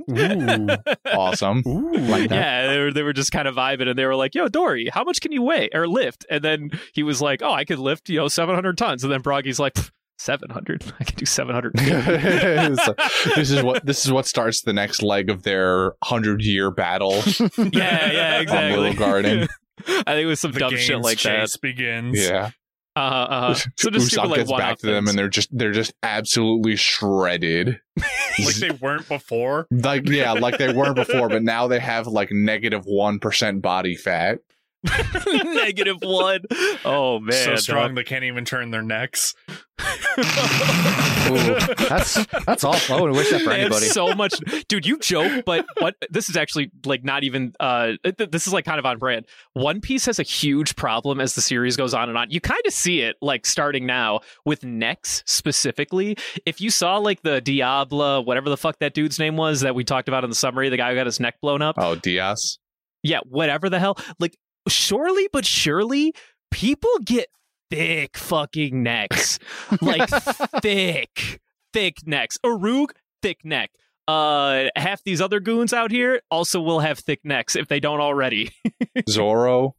Awesome. Like that. yeah, they were, they were just kind of vibing, and they were like, "Yo, Dorry, how much can you weigh or lift?" And then he was like, "Oh, I could lift, you know, seven hundred tons." And then Brogy's like, "Seven hundred? [laughs] I can do seven hundred. [laughs] So, this is what this is what starts the next leg of their hundred year battle [laughs] yeah, yeah, on exactly. Little Garden. I think it was some The dumb shit like that. chase begins. Yeah. Uh, uh, [laughs] so just Usopp stupid, like gets back to them and they're just they're just absolutely shredded. [laughs] Like they weren't before. like yeah, like they weren't before, but now they have like negative one percent body fat. [laughs] negative one. Oh man, so dog. strong they can't even turn their necks. Ooh, that's that's awful. I wouldn't wish that for They anybody. so much, dude. You joke, but what? This is actually like not even. Uh, th- this is like kind of on brand. One Piece has a huge problem as the series goes on and on. You kind of see it like starting now with necks specifically. If you saw like the Diablo, whatever the fuck that dude's name was that we talked about in the summary, the guy who got his neck blown up. Oh, Dias. Yeah, whatever the hell. Like, surely but surely, people get thick fucking necks. like, [laughs] thick, thick necks. Urouge, thick neck. Uh, half these other goons out here also will have thick necks if they don't already. [laughs] Zoro.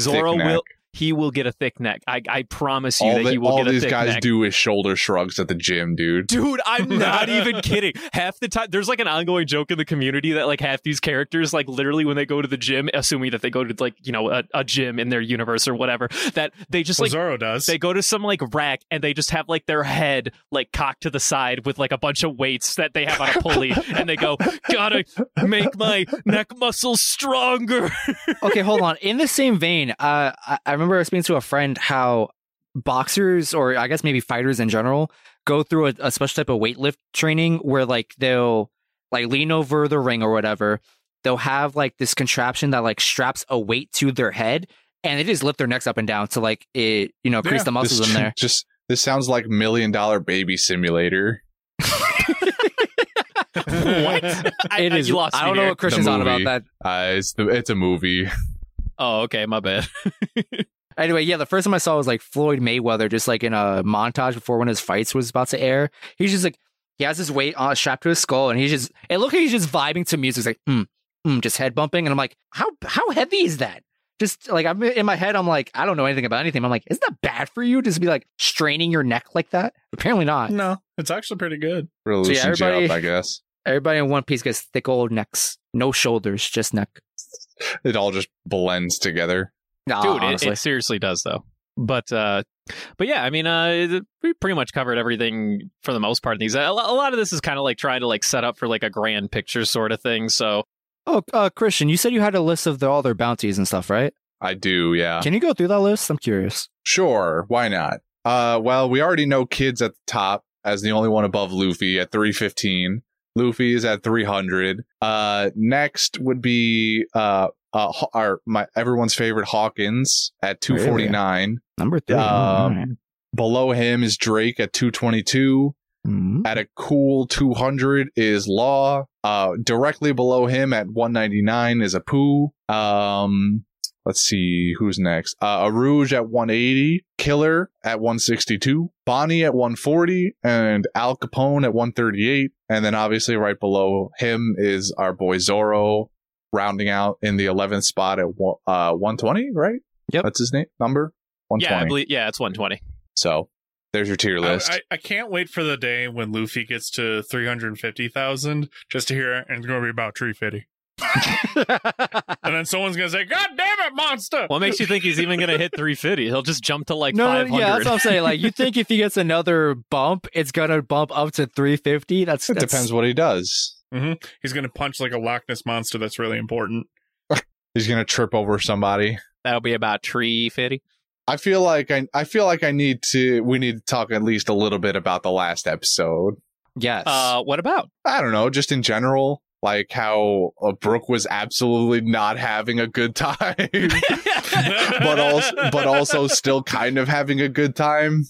Zoro will. He will get a thick neck. I, I promise you All, that the- he will all get a short thing. All these thick guys neck. do is shoulder shrugs at the gym, dude. Dude, I'm not [laughs] even kidding. Half the time, there's like an ongoing joke in the community that like half these characters, like literally when they go to the gym, assuming that they go to like you know a, a gym in their universe or whatever, that they just like Zoro does. they go to some like rack and they just have like their head like cocked to the side with like a bunch of weights that they have on a pulley, [laughs] and they go, "Gotta make my neck muscles stronger." [laughs] okay, hold on. In the same vein, uh, I, I remember speaking to a friend how boxers, or I guess maybe fighters in general, go through a, a special type of weightlift training where like they'll like lean over the ring or whatever. They'll have like this contraption that like straps a weight to their head, and they just lift their necks up and down to like it, you know, increase Yeah, the muscles This in there. [laughs] Just this sounds like million dollar baby simulator. [laughs] what? I, It I- You lost I don't know there. what Christian's on about that. Uh, it's the it's a movie. [laughs] Oh, okay, my bad. [laughs] Anyway, yeah, the first time I saw was like Floyd Mayweather, just like in a montage before one of his fights was about to air. He's just like he has his weight on strapped to his skull, and he's just it looked like he's just vibing to music, He's like mm, mm, just head bumping, and I'm like, how how heavy is that? Just like I'm in my head, I'm like, I don't know anything about anything. I'm like, isn't that bad for you? Just be like straining your neck like that? Apparently not. no, it's actually pretty good. Really So, yeah, loosens everybody- up, I guess. Everybody in One Piece gets thick old necks, no shoulders, just neck. [laughs] It all just blends together. Nah, dude it, it seriously does though but uh but yeah i mean uh we pretty much covered everything for the most part in these a a lot of this is kind of like trying to like set up for like a grand picture sort of thing so oh, uh, Christian, you said you had a list of the, all their bounties and stuff, right? I do, yeah. Can you go through that list? I'm curious. Sure, why not? Uh, well, we already know Kids at the top as the only one above Luffy at 315. Luffy is at 300. Uh, next would be uh, uh, our my everyone's favorite Hawkins at 249. Number three. Um, right. Below him is Drake at 222. Mhm. At a cool 200 is Law. Uh, directly below him at 199 is Apu. Um, let's see who's next. Uh, Urouge at 180, Killer at 162, Bonnie at 140, and Al Capone at 138. And then obviously right below him is our boy Zoro, rounding out in the 11th spot at uh 120. Right? Yep. That's his name number. 120. Yeah, I believe. Yeah, it's 120. so there's your tier I, list. I, I can't wait for the day when Luffy gets to 350,000 just to hear it, and it's going to be about 350. And then someone's going to say, God damn it, monster! What makes you think he's even going to hit 350? He'll just jump to like no, no, 500. yeah, that's what I'm saying. Like, you think if he gets another bump, it's gonna bump up to 350? That's, it that's depends what he does. He's going to punch like a Loch Ness monster that's really important. [laughs] He's gonna trip over somebody. That'll be about 350. I feel like I I feel like I need to we need to talk at least a little bit about the last episode. Yes. Uh, what about? I don't know, just in general, like how uh, Brook was absolutely not having a good time, [laughs] but also but also still kind of having a good time.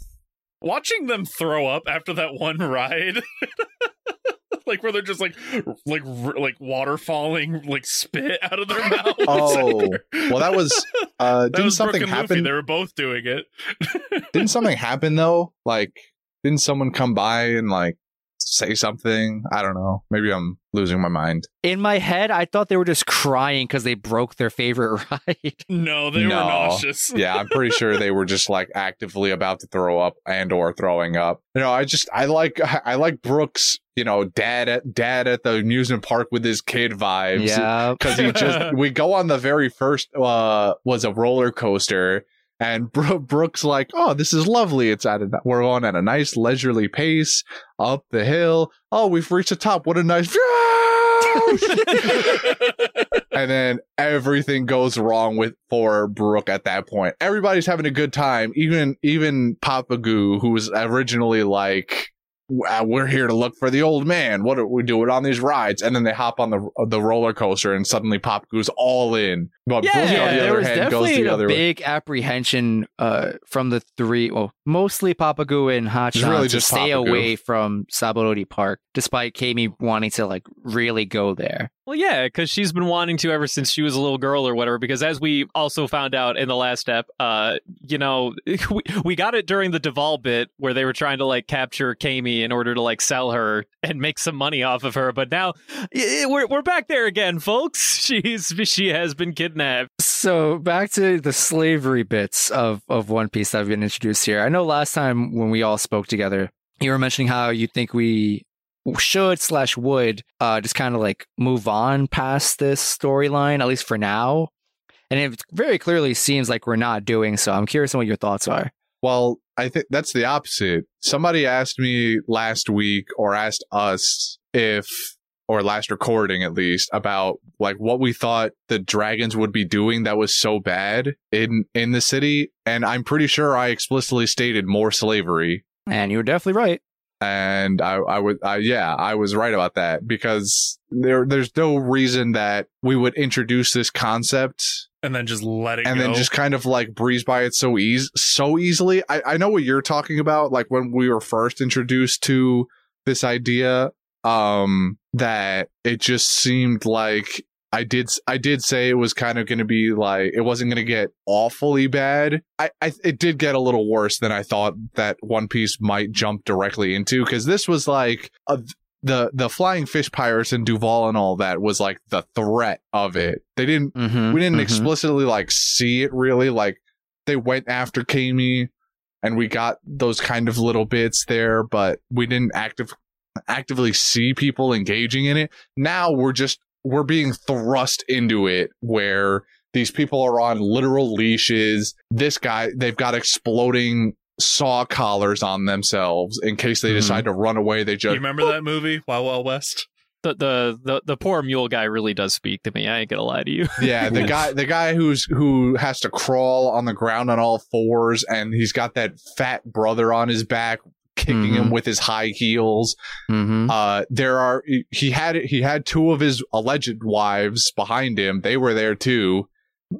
Watching them throw up after that one ride. [laughs] like where they're just like like r- like water falling like spit out of their mouth. [laughs] Oh, well, that was uh, that didn't was something and Luffy. happen? They were both doing it. Didn't something happen though? Like, didn't someone come by and like say something? I don't know. Maybe I'm losing my mind. In my head, I thought they were just crying because they broke their favorite [laughs] ride. No, they No. were nauseous. [laughs] yeah, I'm pretty sure they were just like actively about to throw up and or throwing up. You know, I just I like I like Brook's, you know, dad at dad at the amusement park with his kid vibes. yeah. Cause he just [laughs] we go on the very first uh was a roller coaster and Bro- Brook's like, oh, this is lovely. It's at a, we're on at a nice leisurely pace up the hill. Oh, we've reached the top. What a nice [laughs] and then everything goes wrong with for Brook at that point. Everybody's having a good time. Even even Papa Goo, who was originally like, uh, "We're here to look for the old man. What are we doing on these rides?" And then they hop on the the roller coaster, and suddenly Papa Goo's all in. But Brook, on the there other was hand, goes definitely the a other way. big apprehension uh, from the three, well, mostly Papagu and Hachan really to just stay Papagu. away from Sabaody Park, despite Camie wanting to like really go there. Well, yeah, because she's been wanting to ever since she was a little girl or whatever. Because as we also found out in the last step, uh, you know, [laughs] we, we got it during the Duval bit where they were trying to like capture Camie in order to like sell her and make some money off of her. But now eh, we're we're back there again, folks. [laughs] She's she has been kidnapped. So back to the slavery bits of, of One Piece that have been introduced here. I know last time when we all spoke together, you were mentioning how you think we should slash would uh, just kind of like move on past this storyline, at least for now. And it very clearly seems like we're not doing so. I'm curious on what your thoughts are. Well, I think that's the opposite. Somebody asked me last week or asked us if or last recording at least about like what we thought the dragons would be doing that was so bad in in the city and I'm pretty sure I explicitly stated more slavery And you were definitely right. and I I would I, yeah I was right about that because there there's no reason that we would introduce this concept and then just let it and go. then just kind of like breeze by it so easy so easily. I, I know what you're talking about, like when we were first introduced to this idea, um, that it just seemed like I did I did say it was kind of going to be like it wasn't going to get awfully bad. I, I it did get a little worse than I thought that One Piece might jump directly into because this was like a, the the flying fish pirates and Duval and all that was like the threat of it. They didn't Mm-hmm. we didn't explicitly like see it really like they went after Camie and we got those kind of little bits there but we didn't active actively see people engaging in it now we're just we're being thrust into it where these people are on literal leashes this guy they've got exploding saw collars on themselves in case they Mhm. decide to run away they you just remember that movie, Wild Wild West? The, the the the poor mule guy really does speak to me. I ain't gonna lie to you. [laughs] Yeah, the guy the guy who's who has to crawl on the ground on all fours and he's got that fat brother on his back kicking him Mhm. with his high heels. Mm-hmm. Uh there are he had he had two of his alleged wives behind him. They were there too.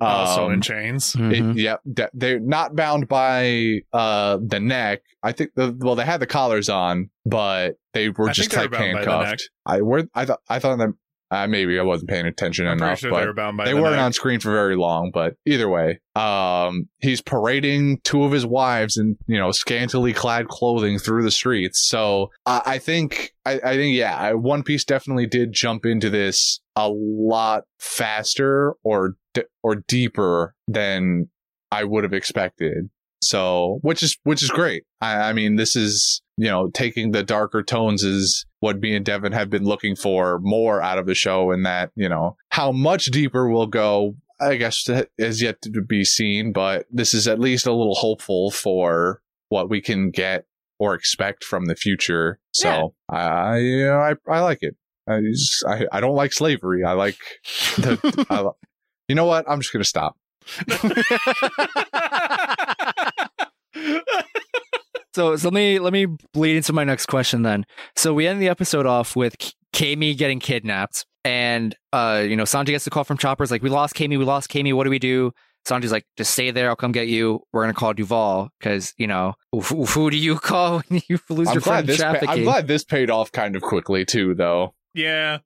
Also Um, in chains. it- Mhm. yep, de- they're not bound by uh the neck. I think the well they had the collars on, but they were I just like were bound by the neck. handcuffed. I were I thought I thought them uh, maybe I wasn't paying attention I'm enough, sure but they were they the weren't neck. on screen for very long, but either way, um, he's parading two of his wives in you know scantily clad clothing through the streets. So I I think I, I think yeah, One Piece definitely did jump into this a lot faster or or deeper than I would have expected. So which is which is great. I, I mean, this is you know taking the darker tones is what me and Devin have been looking for more out of the show, and that you know how much deeper we'll go. I guess is yet to be seen, but this is at least a little hopeful for what we can get or expect from the future. So I, you uh, know, I, I like it. I, just, I, I don't like slavery. I like the, [laughs] I, you know what? I'm just going to stop. [laughs] So, so let me let me bleed into my next question then. So we end the episode off with K- Camie getting kidnapped, and uh, you know, Sanji gets the call from Chopper's like, "We lost Camie, we lost Camie. What do we do?" Sanji's like, "Just stay there. I'll come get you. We're gonna call Duval because you know who, who do you call when you [laughs] lose I'm your friend this. Pa- I'm glad this paid off kind of quickly too, though. yeah.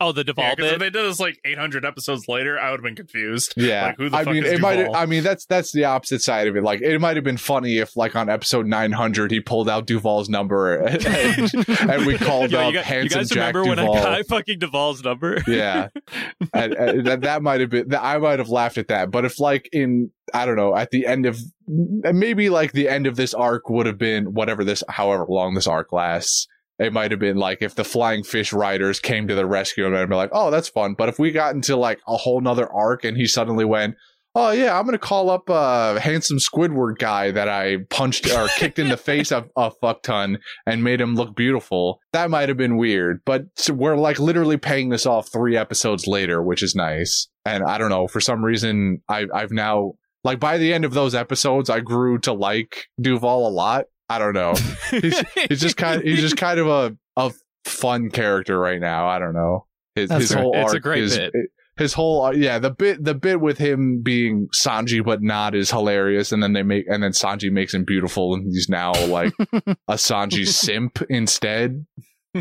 Oh, the Duval Yeah, because bit. if they did this like 800 episodes later, I would have been confused. Yeah, Like, who the I fuck mean, is it might. I mean, that's that's the opposite side of it. Like, it might have been funny if, like, on episode 900, he pulled out Duval's number [laughs] and, and we called Yo, up you, um, guys, you handsome guys Jack remember when Duval. I got fucking Duval's number? yeah, [laughs] and, and that that might have been. I might have laughed at that. But if, like, in I don't know, at the end of maybe like the end of this arc would have been whatever this, however long this arc lasts. It might have been like if the flying fish riders came to the rescue and I'd be like, oh, that's fun. But if we got into like a whole nother arc and he suddenly went, oh yeah, I'm gonna call up a handsome Squidward guy that I punched or [laughs] kicked in the face a, a fuck ton and made him look beautiful. That might have been weird. But we're like literally paying this off three episodes later, which is nice. And I don't know, for some reason, I, I've now like by the end of those episodes, I grew to like Duval a lot. I don't know. He's, he's just kind. he's just kind of a a fun character right now. I don't know. His, That's his whole It's a arc great is bit. his whole yeah the bit the bit with him being Sanji but not is hilarious. And then they make and then Sanji makes him beautiful and he's now like [laughs] a Sanji simp instead.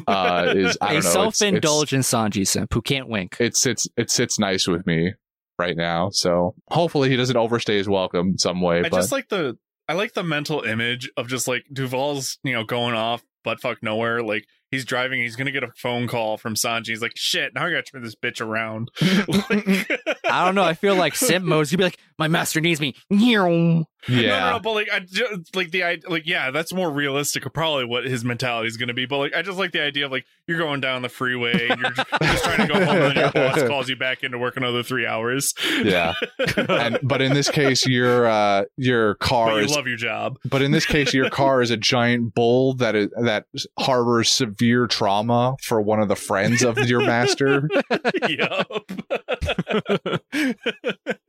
Uh, is I don't know. it's- it's- self-indulgent Sanji simp who can't wink. it sits it sits nice with me right now. So hopefully he doesn't overstay his welcome some way. I but just like the I like the mental image of just like Duval's, you know, going off butt fuck nowhere. Like he's driving, he's gonna get a phone call from Sanji. He's like, shit, now I gotta turn this bitch around. [laughs] [laughs] Like- I don't know. I feel like simp modes. You'd be like, "My master needs me." Yeah, no, no, but like, I just, like the idea, like, yeah, that's more realistic. of Probably what his mentality is going to be. But like, I just like the idea of like you're going down the freeway, and you're, just, just trying to go home, and your boss [laughs] calls you back into work another three hours. yeah. and but in this case, your uh your car you is love your job. But in this case, your car is a giant bull that is that harbors severe trauma for one of the friends of your master. [laughs] yup. [laughs]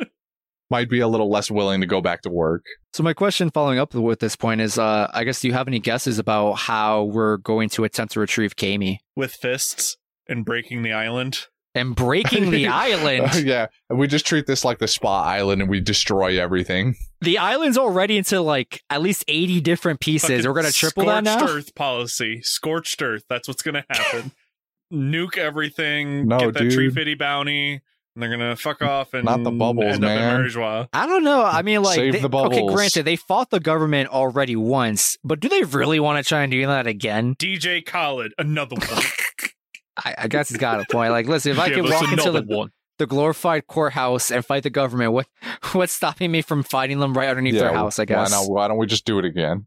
Might be a little less willing to go back to work. So my question following up with this point is, uh, I guess, do you have any guesses about how we're going to attempt to retrieve Camie With fists and breaking the island. and breaking the [laughs] island? yeah, we just treat this like the spa island and we destroy everything. The island's already into like at least eighty different pieces. Fucking We're gonna triple that scorched now. Earth policy. Scorched Earth. That's what's gonna [laughs] happen. Nuke everything. No, get that tree dude. fitty bounty. And they're gonna fuck off and Not the bubbles, end up man. in I don't know. I mean, like, Save they- the okay, granted, they fought the government already once, but do they really want to try and do that again? DJ Khaled, another one. [laughs] I, I guess he's got a point. Like, listen, if I can walk into the, one. the glorified courthouse and fight the government, what [laughs] what's stopping me from fighting them right underneath their house? I guess. Why, not, why don't we just do it again?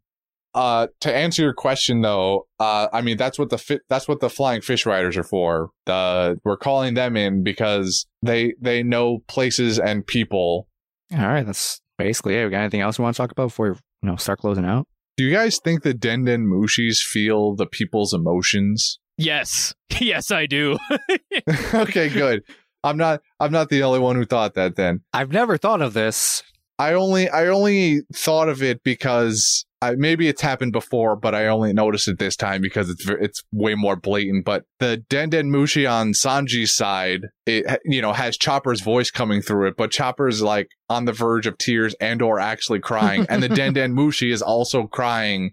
Uh, to answer your question though, uh, I mean that's what the fi- that's what the flying fish riders are for. The we're calling them in because they they know places and people. All right, that's basically it. We got anything else we want to talk about before we you know start closing out? Do you guys think the Denden Mushis feel the people's emotions? Yes. [laughs] Yes, I do. [laughs] [laughs] okay, good. I'm not I'm not the only one who thought that then. I've never thought of this. I only I only thought of it because I, maybe it's happened before, but I only noticed it this time because it's it's way more blatant. But the Denden Mushi on Sanji's side, it you know has Chopper's voice coming through it, but Chopper's like on the verge of tears and or actually crying, and the [laughs] Denden Mushi is also crying.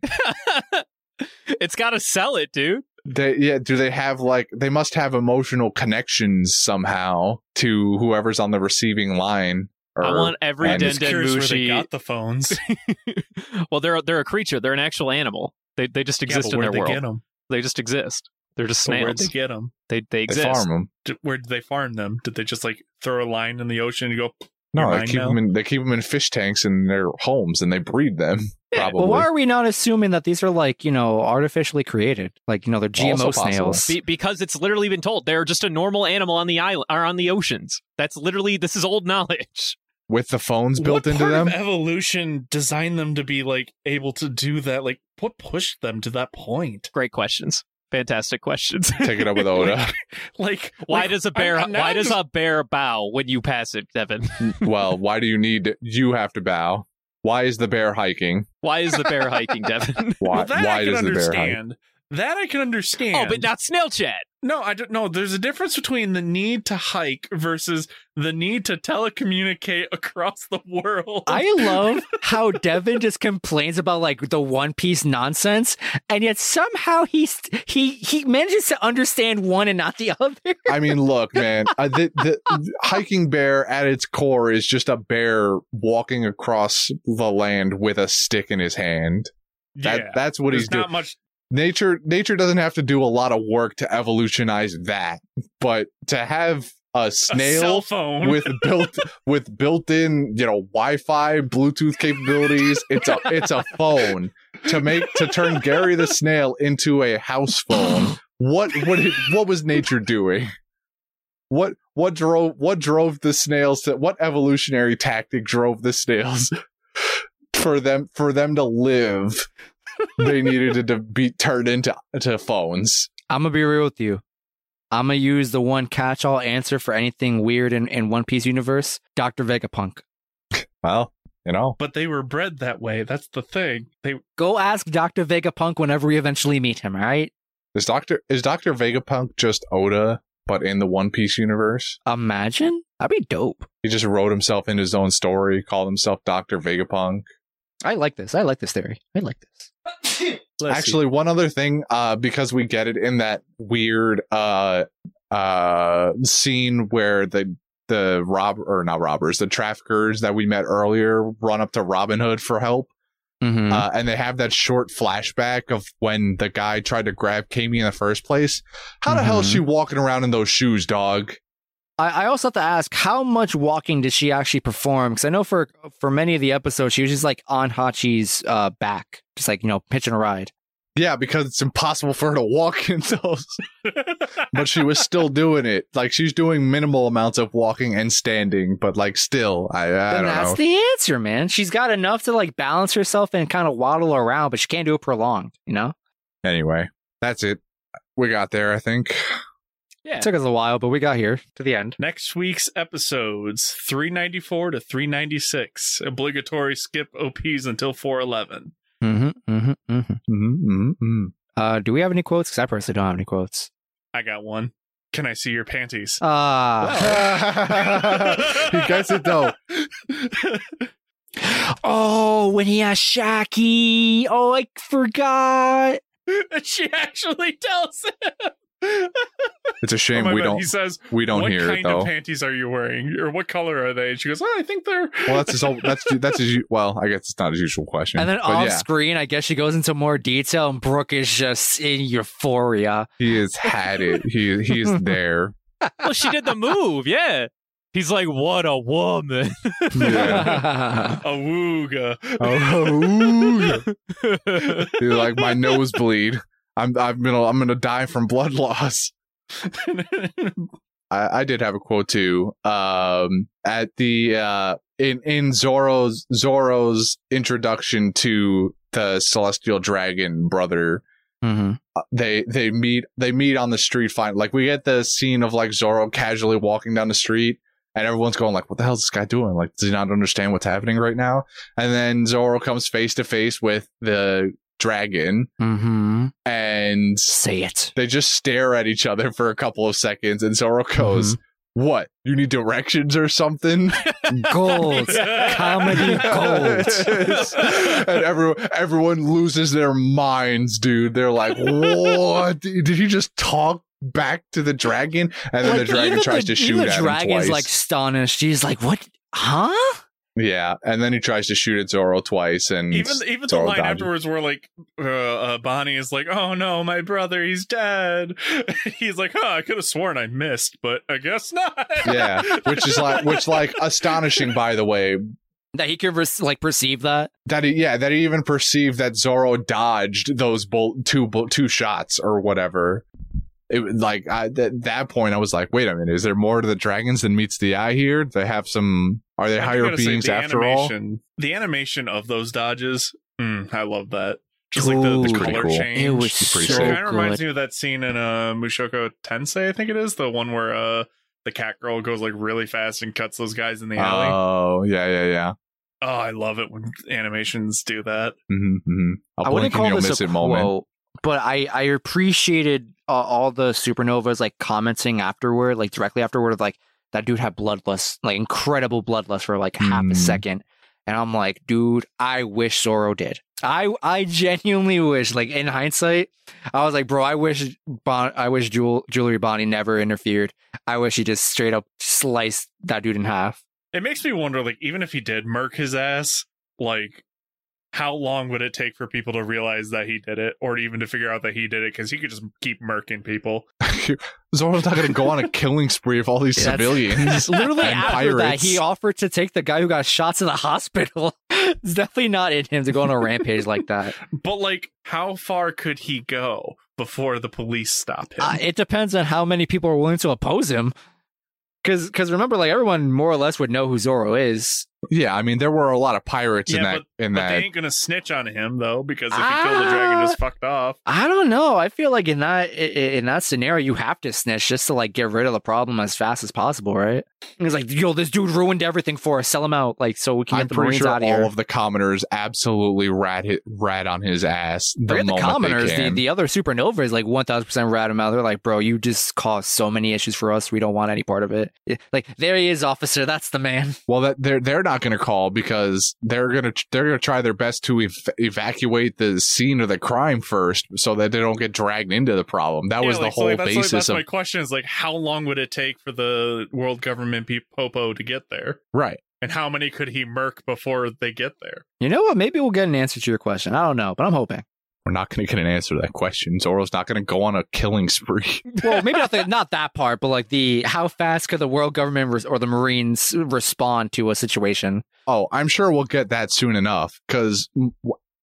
[laughs] it's got to sell it, dude. They yeah, do they have like they must have emotional connections somehow to whoever's on the receiving line. Or, I want every and I'm Denden curious where they Mushi. got the phones. [laughs] well, they're they're a creature. They're an actual animal. They they just Yeah, exist but in where'd their they world. get them? They just exist. They're just Where'd they get them? They they they exist. farm them. Where did they farm them? Did they just like throw a line in the ocean and go? No, they keep now? them in they keep them in fish tanks in their homes and they breed them. Probably. Well, why are we not assuming that these are like you know artificially created? Like you know they're GMO Also snails. Be- because it's literally been told they're just a normal animal on the island or on the oceans. That's literally this is old knowledge. with the phones built what into part them? Of evolution designed them to be like able to do that. Like, what pushed them to that point? Great questions. Fantastic questions. [laughs] Take it up with Oda. [laughs] Like, why like, does a bear I'm- I'm- why I'm does just- a bear bow when you pass it, Devin? [laughs] well, why do you need you have to bow? Why is the bear hiking? Why is the bear hiking, Devin? Why Well, that why I can does the bear hike? Understand. That I can understand. oh, but not snail chat. No, I don't know. There's a difference between the need to hike versus the need to telecommunicate [laughs] across the world. I [laughs] love how Devin just complains about like the One Piece nonsense, and yet somehow he's he he manages to understand one and not the [laughs] other. I mean, look, man, uh, the, the hiking bear at its core is just a bear walking across the land with a stick in his hand. That yeah. that's what There's he's doing. not much. Nature nature doesn't have to do a lot of work to evolutionize that but to have a A snail cell phone. with built [laughs] with built-in you know wi-fi bluetooth capabilities it's a it's a phone. To make to turn gary the snail into a house phone what what it, what was nature doing? What what drove what drove the snails to what evolutionary tactic drove the snails [laughs] for them for them to live they needed it to be turned into to phones. I'm gonna be real with you. I'm gonna use the one catch-all answer for anything weird in, in One Piece universe. Doctor Vegapunk. Well, you know, but they were bred that way. That's the thing. They Go ask Doctor Vegapunk whenever we eventually meet him. All right. is Doctor is Doctor Vegapunk just Oda, but in the One Piece universe? Imagine that'd be dope. He just wrote himself in his own story, called himself Doctor Vegapunk. I like this. I like this theory. I like this. Actually, one other thing, uh, because we get it in that weird uh uh scene where the the rob or not robbers, the traffickers that we met earlier run up to Robin Hood for help. Mm-hmm. uh, and they have that short flashback of when the guy tried to grab Camie in the first place. How the hell is she walking around in those shoes, dog? I, I also have to ask, how much walking did she actually perform? Because I know for for many of the episodes, she was just like on Hachi's uh, back, just like you know, pitching a ride. Yeah, because it's impossible for her to walk [laughs] in those. [laughs] but she was still doing it. Like she's doing minimal amounts of walking and standing, but like still, I, I don't that's know. the answer, man. She's got enough to like balance herself and kind of waddle around, but she can't do it prolonged. You know, anyway, that's it. We got there, I think. Yeah. it took us a while, but we got here to the end. Next week's episodes 394 to 396. Obligatory skip OPs until 411. Mm-hmm, mm-hmm, mm-hmm. Mm-hmm, mm-hmm. Uh, do we have any quotes? Because I personally don't have any quotes. I got one. Can I see your panties? Ah, he gets it though. oh, when he asked Shakky. Oh, I forgot. [laughs] she actually tells him. It's a [laughs] oh shame Oh we God, don't He says, we don't "What hear kind it though. of panties are you wearing, or what color are they?" And she goes, "Oh, I think they're." Well, that's his old, that's that's his well. I guess it's not his usual question. And then but off yeah, screen, I guess she goes into more detail, and Brook is just in euphoria. he has had it. He he is [laughs] there. well, she did the move. Yeah. He's like, what a woman. Yeah. [laughs] A wooga. Oh, He's like my nosebleed. I'm I'm gonna I'm gonna die from blood loss. [laughs] I, I did have a quote too. Um, at the uh, in in Zoro's Zoro's introduction to the Celestial Dragon brother, hmm uh, they they meet they meet on the street fight. Like we get the scene of like Zoro casually walking down the street, and everyone's going like, "What the hell is this guy doing? Like, does he not understand what's happening right now?" And then Zoro comes face to face with the dragon, Mm-hmm. and Say it. they just stare at each other for a couple of seconds, and Zoro goes, Mm-hmm. "What? You need directions or something?" [laughs] Gold. [laughs] Comedy gold. [laughs] and everyone everyone loses their minds, dude. They're like, "What? Did he just talk back to the dragon?" And then Like, the dragon tries the- to shoot even at the him dragon's like astonished. She's like, "What? Huh?" Yeah, and then he tries to shoot at Zoro twice, and even even the line dodges. afterwards where like uh, uh bonnie is like oh no my brother he's dead [laughs] he's like huh i could have sworn i missed but i guess not yeah, which is like which like [laughs] astonishing, by the way. That he could res- like perceive that. That he, yeah, that he even perceived that Zoro dodged those bul- two bul- two shots or whatever. It like I, at that point, I was like, "Wait a minute, is there more to the dragons than meets the eye here? They have some. Are they higher gotta say, beings the after all?" animation, the animation of those dodges mm, i love that just like the, the It's pretty color cool. change It was It's pretty so it kind of reminds me of that scene in uh Mushoku Tensei, I think it is, the one where uh the cat girl goes like really fast and cuts those guys in the alley. Oh, yeah, yeah, yeah. oh, I love it when animations do that. hmm hmm I A wouldn't call you'll this miss a quote, moment. but I I appreciated uh, all the supernovas like commenting afterward, like directly afterward, of like that dude had bloodlust, like incredible bloodlust for like half Hmm. a second, and I'm like, dude, I wish Zoro did. I I genuinely wish, like in hindsight, I was like, bro, I wish bon- I wish Jewel- Jewelry Bonnie never interfered. I wish he just straight up sliced that dude in half. It makes me wonder, like, even if he did murk his ass, like, how long would it take for people to realize that he did it, or even to figure out that he did it? Because he could just keep murking people. [laughs] Zoro's not going to go on a [laughs] killing spree of all these That's- civilians. [laughs] Literally and after that, he offered to take the guy who got shot to the hospital. it's definitely not in him to go on a rampage like that. But like, how far could he go before the police stop him? Uh, it depends on how many people are willing to oppose him. Because, because remember, like everyone more or less would know who Zoro is. Yeah, I mean, there were a lot of pirates in Yeah, that. in but that, they ain't gonna snitch on him though, because if he killed the dragon, Ah. just fucked off. I don't know. I feel like in that in that scenario, you have to snitch just to like get rid of the problem as fast as possible, right? He's like, yo, this dude ruined everything for us. Sell him out, like so we can get I'm the pretty Marines sure out all of here. of the commoners absolutely rat hit, rat on his ass. The Forget the moment they commoners. The, the other supernova is like 1000% rat him out. They're like, bro, you just caused so many issues for us. We don't want any part of it. Like, there he is, officer. That's the man. Well, that they're they're not going to call because they're gonna they're gonna try their best to ev- evacuate the scene of the crime first, so that they don't get dragged into the problem. That Yeah, was the like, so, whole like, that's, like, basis that's of my question: is like, how long would it take for the world government pe- popo to get there, right. and how many could he murk before they get there? You know what? Maybe we'll get an answer to your question. I don't know, but I'm hoping. We're not going to get an answer to that question. Zoro's not going to go on a killing spree. [laughs] Well, maybe not, the, not that part, but like the how fast could the world government res- or the Marines respond to a situation? oh, I'm sure we'll get that soon enough because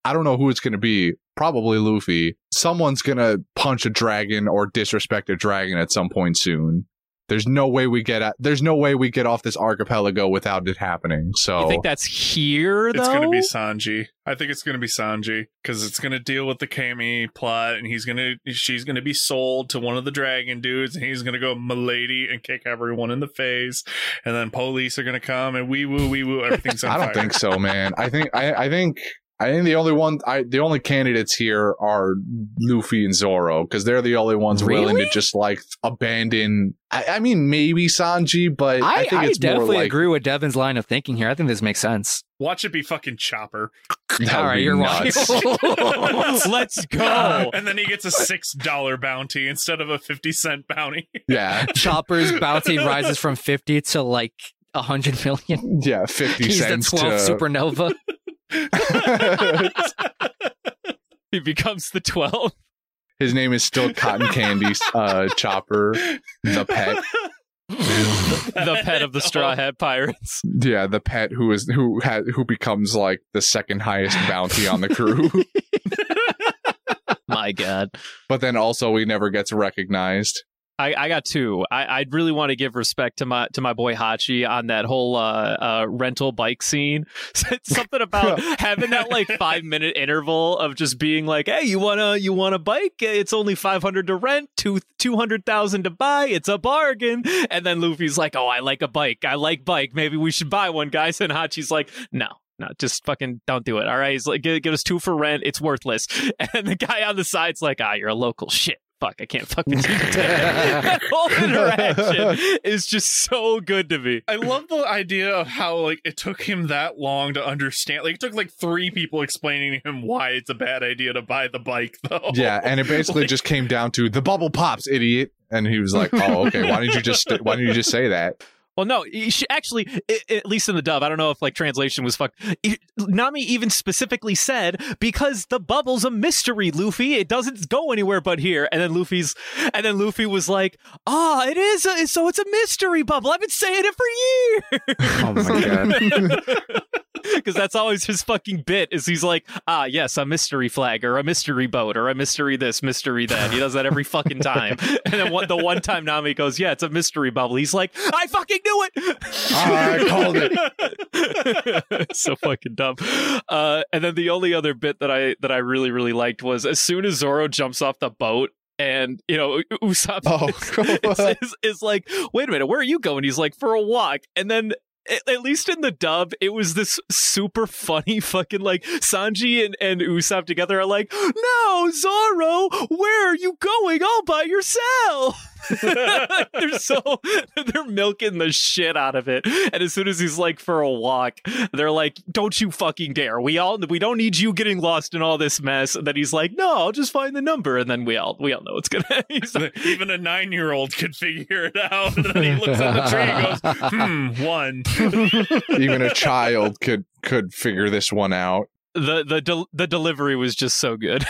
I don't know who it's going to be. Probably Luffy. Someone's going to punch a dragon or disrespect a dragon at some point soon. There's no way we get at, there's no way we get off this archipelago without it happening. So You think that's here though? It's going to be Sanji. I think it's going to be Sanji because it's going to deal with the Camie plot, and he's going to she's going to be sold to one of the dragon dudes, and he's going to go milady and kick everyone in the face, and then police are going to come and wee woo wee woo everything's [laughs] on I don't fire. think so, man. I think I, I think I think the only one I the only candidates here are Luffy and Zoro because they're the only ones willing to just like abandon. I, I mean, maybe Sanji, but I, I, think I it's more definitely like agree with Devin's line of thinking here. I think this makes sense. Watch it be fucking Chopper, [laughs] All right, you're nuts. [laughs] [laughs] Let's go. and then he gets a six dollar bounty instead of a fifty cent bounty. yeah, Chopper's bounty rises from 50 to like a 100 million. yeah, fifty He's the cents 12th to. supernova. [laughs] he becomes the 12. His name is still Cotton Candy uh, Chopper, the pet. the pet of the [laughs] Straw Hat Pirates. Yeah, the pet who is who had who becomes like the second highest bounty on the crew. [laughs] My God. but then also he never gets recognized. I, I got two. I, I really want to give respect to my to my boy Hachi on that whole uh, uh, rental bike scene. [laughs] Something about [laughs] having that like five minute interval of just being like, "Hey, you wanna you want a bike? It's only five hundred to rent, two two hundred thousand to buy. It's a bargain." And then Luffy's like, "Oh, I like a bike. I like bike. Maybe we should buy one, guys." And Hachi's like, "No, no, just fucking don't do it. All right. He's like, give, give us two for rent. It's worthless. [laughs] And the guy on the side's like, ah, you're a local shit. Fuck, I can't fuck with you. that [laughs] [laughs] whole interaction is just so good to me. I love the idea of how like it took him that long to understand. Like it took like three people explaining to him why it's a bad idea to buy the bike, though. Yeah, and it basically Like- just came down to the bubble pops, idiot. And he was like, [laughs] "Oh, okay. Why didn't you just Why didn't you just say that?" Well, no, he sh- actually, at least in the dub, I don't know if like translation was fucked. Nami even specifically said because the bubble's a mystery, Luffy. It doesn't go anywhere but here. And then Luffy's, and then Luffy was like, "Ah, it is. A, so it's a mystery bubble. I've been saying it for years." Oh my god. [laughs] [laughs] Because that's always his fucking bit. Is he's like, "Ah, yes, a mystery flag or a mystery boat or a mystery this, mystery that." He does that every fucking time. [laughs] And then one, the one time Nami goes, "Yeah, it's a mystery bubble," he's like, "I fucking knew it." I called it. [laughs] so fucking dumb. Uh, and then the only other bit that I that I really really liked was as soon as Zoro jumps off the boat. And you know, U- Usopp Oh, is, is, is like, wait a minute, where are you going? He's like, for a walk. And then, at, least in the dub, it was this super funny [laughs] fucking like Sanji and, and Usopp together are like, no, Zoro, where are you going all by yourself? [laughs] [laughs] they're so they're milking the shit out of it. And as soon as he's like for a walk, they're like, "Don't you fucking dare! We all we don't need you getting lost in all this mess." And then he's like, "No, I'll just find the number." And then we all we all know it's gonna. [laughs] He's like, [laughs] Even a nine year old could figure it out. And then he looks at the tree and goes, hmm, one. Even a child could could figure this one out. the the del- the delivery was just so good.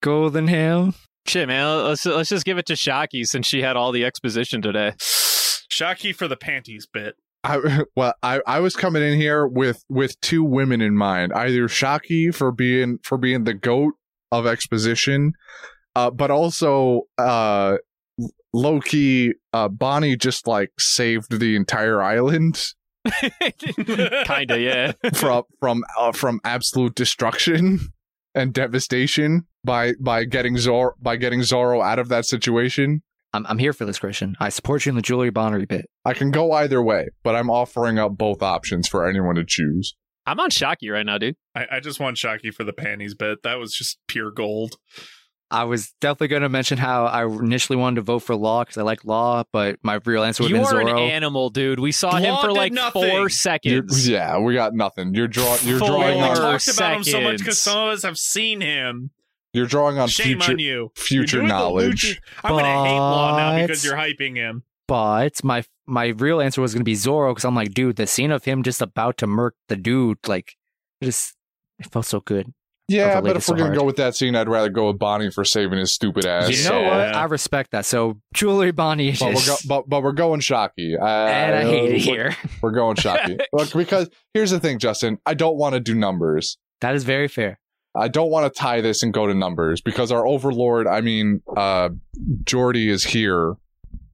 Golden Hail. Shit, man, let's let's just give it to Shakky since she had all the exposition today. [sighs] Shakky for the panties bit. I [laughs] well, I, I was coming in here with with two women in mind. Either Shocky for being for being the goat of exposition, uh, but also uh, low key, uh, Bonnie just like saved the entire island [laughs] Kinda, yeah. [laughs] from from uh, from absolute destruction and devastation by by getting Zoro by getting Zoro out of that situation. I'm I'm here for this, Christian. I support you in the Jewelry Bonnery bit. I can go either way, but I'm offering up both options for anyone to choose. I'm on Shakky right now, dude. I, I just want Shakky for the panties bit. That was just pure gold. I was definitely going to mention how I initially wanted to vote for Law because I like Law, but my real answer would You are an Zoro. animal, dude. We saw him for like nothing. four You're- seconds. yeah, we got nothing. You're drawing. You're Four drawing We on. talked about him so much because some of us have seen him. You're drawing on Shame future on you. future You're doing the knowledge. Lucha- I'm going to hate Law now because you're hyping him. but my my real answer was going to be Zoro because I'm like, dude, the scene of him just about to murk the dude, like, it just it felt so good. Yeah, but related if we're so gonna hard. go with that scene, I'd rather go with Bonnie for saving his stupid ass. You know what? Yeah. I respect that. So Jewelry Bonnie is But we're, go- but, but we're going Shakky. Uh, and I hate it we're- here. We're going Shakky. [laughs] Look, because here's the thing, Justin. I don't want to do numbers. That is very fair. I don't want to tie this and go to numbers because our overlord, I mean, uh, Jordy is here,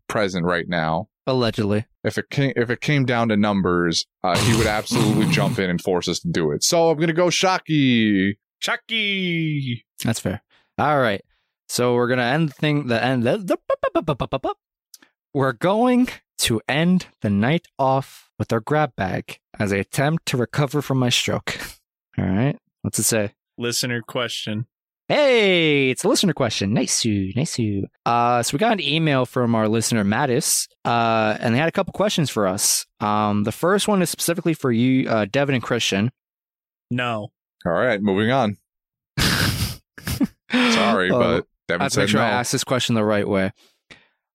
present right now. Allegedly. If it came, if it came down to numbers, uh, he would absolutely [laughs] jump in and force us to do it. So I'm gonna go Shakky. Shakky. That's fair. All right. So we're gonna end the thing. The end. The, the, we're going to end the night off with our grab bag as I attempt to recover from my stroke. [laughs] All right. What's it say? Listener question. Hey, it's a listener question. Nice you, nice you. Uh, so we got an email from our listener Mattis, uh, and they had a couple questions for us. Um, the first one is specifically for you, uh, Devin and Christian. No. All right, moving on. [laughs] Sorry, Uh, but I Devin have to make said sure no. I ask this question the right way.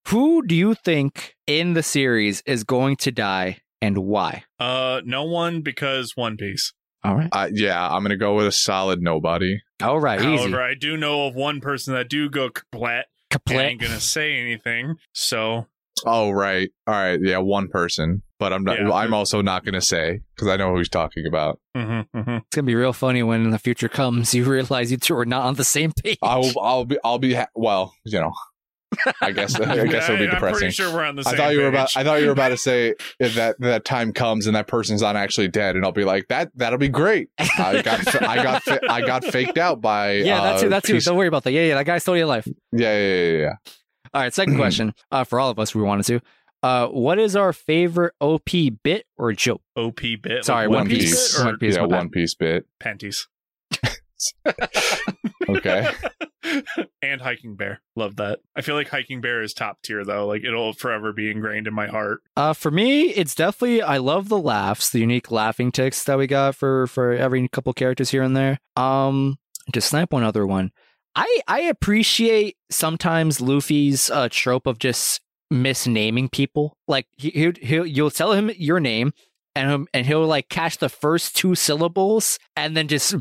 Who do you think in the series is going to die and why? Uh, no one because One Piece. All right. Uh, yeah, I'm gonna go with a solid nobody. All right. Easy. However, I do know of one person that do go kaplat. I Kaplet. ain't gonna say anything. So Oh right, all right, yeah, one person, but I'm not. Yeah. I'm also not gonna say because I know who he's talking about. mhm, mhm. It's gonna be real funny when in the future comes, [laughs] you realize you two are not on the same page. I'll, I'll be, I'll be. Ha- well, you know, I guess I [laughs] guess it'll be depressing. I'm pretty depressing. sure we're on the I same thought you were about. I thought you were about to [laughs] say that that time comes and that person's not actually dead, and I'll be like that. That'll be great. I got I got I got faked out by. [laughs] yeah, uh, that's it. That's it. Don't worry about that. Yeah, yeah, that guy stole your life. Yeah, yeah, yeah, yeah. All right, second question uh, for all of us we wanted to. Uh, what is our favorite OP bit or joke? OP bit. Sorry, like One Piece. Piece. bit or One Piece, yeah, my bad. One Piece bit. panties. Okay. [laughs] and hiking bear. Love that. I feel like hiking bear is top tier though. Like it'll forever be ingrained in my heart. Uh, for me, it's definitely I love the laughs, the unique laughing ticks that we got for for every couple characters here and there. Um, to snipe one other one, I I appreciate sometimes Luffy's uh trope of just misnaming people. Like he he'll, he'll you'll tell him your name. And, and he'll like catch the first two syllables and then just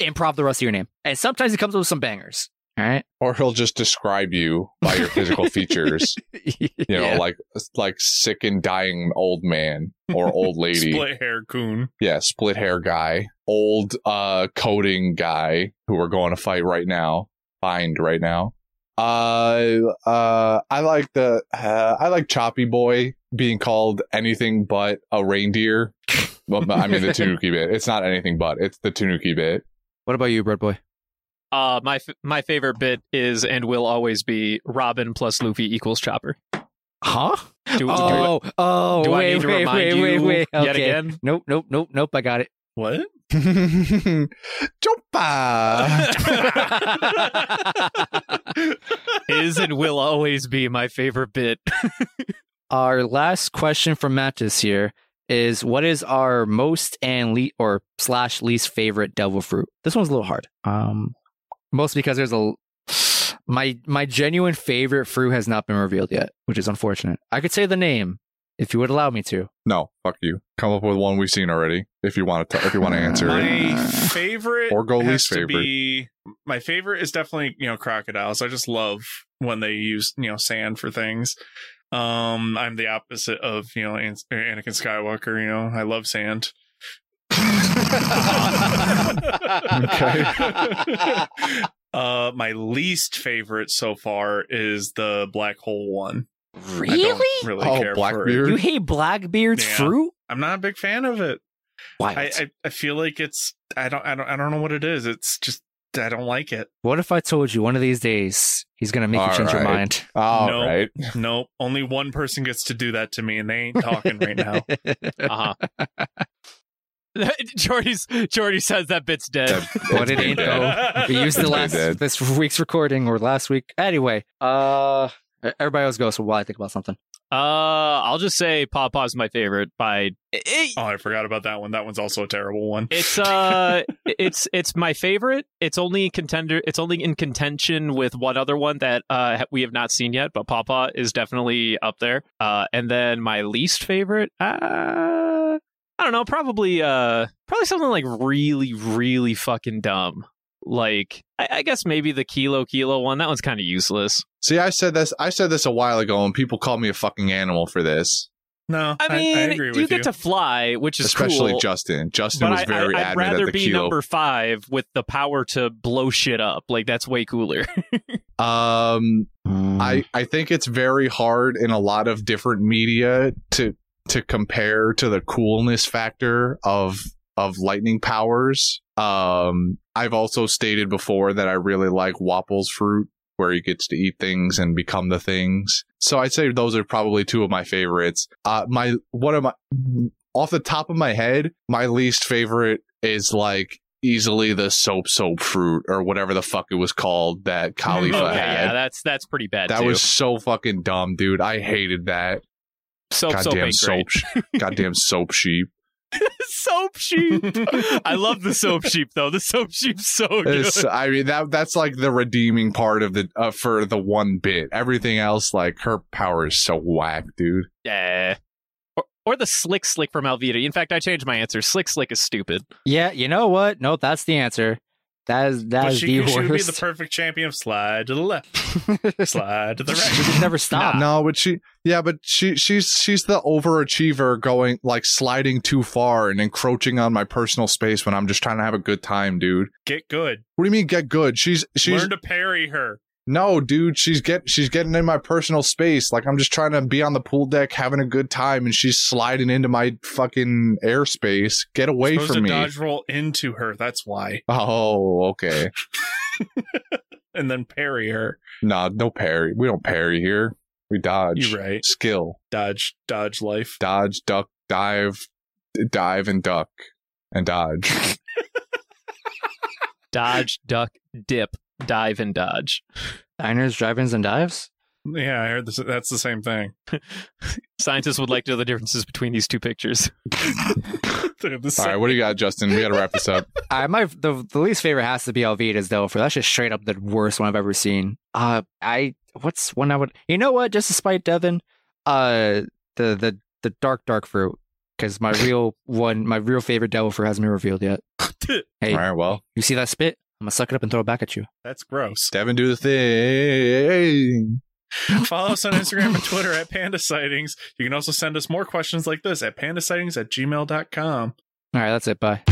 improv the rest of your name. And sometimes he comes up with some bangers. All right. Or he'll just describe you by your physical [laughs] features. You know, Yeah. like like sick and dying old man or old [laughs] lady. Split hair coon. Yeah, split hair guy, old uh coding guy who we're going to fight right now, find right now. Uh uh I like the uh, I like Choppy Boy being called anything but a reindeer. well, I mean the Tanuki bit. It's not anything but. It's the Tanuki bit. What about you, Bread Boy? Uh, my f- my favorite bit is and will always be Robin plus Luffy equals Chopper. Huh? Do, Oh, oh, do, do I need to wait, remind wait, you wait, wait. yet Okay. again? Nope, nope, nope, nope. I got it. What? Jumpa. [laughs] is and will always be my favorite bit. [laughs] our last question from Mattis here is: What is our most and le- or slash least favorite devil fruit? This one's a little hard. Um, mostly because there's a my my genuine favorite fruit has not been revealed yet, which is unfortunate. I could say the name if you would allow me to. No, fuck you. Come up with one we've seen already. If you want to, if you want to [sighs] answer My it. favorite Or go least favorite. Be, my favorite is definitely you know crocodiles. I just love when they use you know sand for things. Um, I'm the opposite of you know An- Anakin Skywalker. You know, I love sand. [laughs] Okay. [laughs] uh, my least favorite so far is the black hole one. I Really? don't really Oh, care for Blackbeard? it. You hate Blackbeard's Yeah. fruit? I'm not a big fan of it. Why? I, I I feel like it's I don't I don't I don't know what it is. It's just I don't like it. what if I told you one of these days he's gonna make you All change your mind? [laughs] All No. right. Nope. Only one person gets to do that to me, and they ain't talking right now. [laughs] Uh huh. [laughs] Jordy's Jordy says that bit's dead. That- But it it's ain't though. We used the last this week's recording or last week. Anyway, uh, everybody else goes So while I think about something, Uh, I'll just say Paw Paw's my favorite. By it, Oh, I forgot about that one. That one's also a terrible one. it's [laughs] uh, it's it's my favorite. It's only contender. It's only in contention with one other one that uh we have not seen yet. But Paw Paw is definitely up there. Uh, and then my least favorite. Uh, I don't know. Probably uh, probably something like really, really fucking dumb. Like I, I guess maybe the Kilo Kilo one. That one's kind of useless. See, I said this. I said this a while ago, and people call me a fucking animal for this. no, I mean, I, agree with you you. get to fly, which is Especially cool. Justin. Justin was very I, I'd adamant rather at the be kilo. number five with the power to blow shit up. Like that's way cooler. [laughs] um, I I think it's very hard in a lot of different media to to compare to the coolness factor of of lightning powers. Um, I've also stated before that I really like Wapol's fruit, where he gets to eat things and become the things. So I'd say those are probably two of my favorites. Uh, my one of my off the top of my head, my least favorite is like easily the soap soap fruit or whatever the fuck it was called that Kalifa okay, had. yeah, that's that's pretty bad. That too. was so fucking dumb, dude. I hated that. soap soap Goddamn soap. great. [laughs] Goddamn soap sheep. [laughs] soap sheep. [laughs] I love the soap sheep though. The soap sheep's so good. It's, I mean that that's like the redeeming part of the uh, for the one bit. Everything else, like her power is so whack, dude. yeah. Or, or the slick slick from Alvida. In fact, I changed my answer. Slick slick is stupid. yeah, you know what? Nope, that's the answer. That is that but is she, the she would be the perfect champion of slide to the left, [laughs] slide to the right. she right. could never stop. No, but she, yeah, but she, she's she's the overachiever, going like sliding too far and encroaching on my personal space when I'm just trying to have a good time, dude. Get good. What do you mean get good? She's she's Learn to parry her. No, dude, she's get she's getting in my personal space. Like I'm just trying to be on the pool deck having a good time, and she's sliding into my fucking airspace. Get away from to me! dodge roll into her. That's why. [laughs] Oh, okay. And then parry her. nah, no parry. We don't parry here. We dodge. You're right. Skill, Dodge, dodge life. dodge, duck, dive, dive, and duck, and dodge. [laughs] Dodge, duck, dip, dive, and dodge. Diners, drive-ins, and dives. Yeah, I heard this. That's the same thing. [laughs] Scientists would like to know the differences between these two pictures. [laughs] They're the same. right, what do you got, Justin? We got to wrap this up. [laughs] I my the the least favorite has to be Alvida's though. For that's just straight up the worst one I've ever seen. Uh, I what's one I would you know what? Just to spite Devin, uh, the the the dark dark fruit because my real one my real favorite devil fruit hasn't been revealed yet. Hey, All right, well, you see that spit? I'm gonna suck it up and throw it back at you. That's gross. Devin, do the thing. [laughs] Follow us on Instagram and Twitter at Panda Sightings. You can also send us more questions like this at pandasightings at gmail.com. All right, that's it. Bye.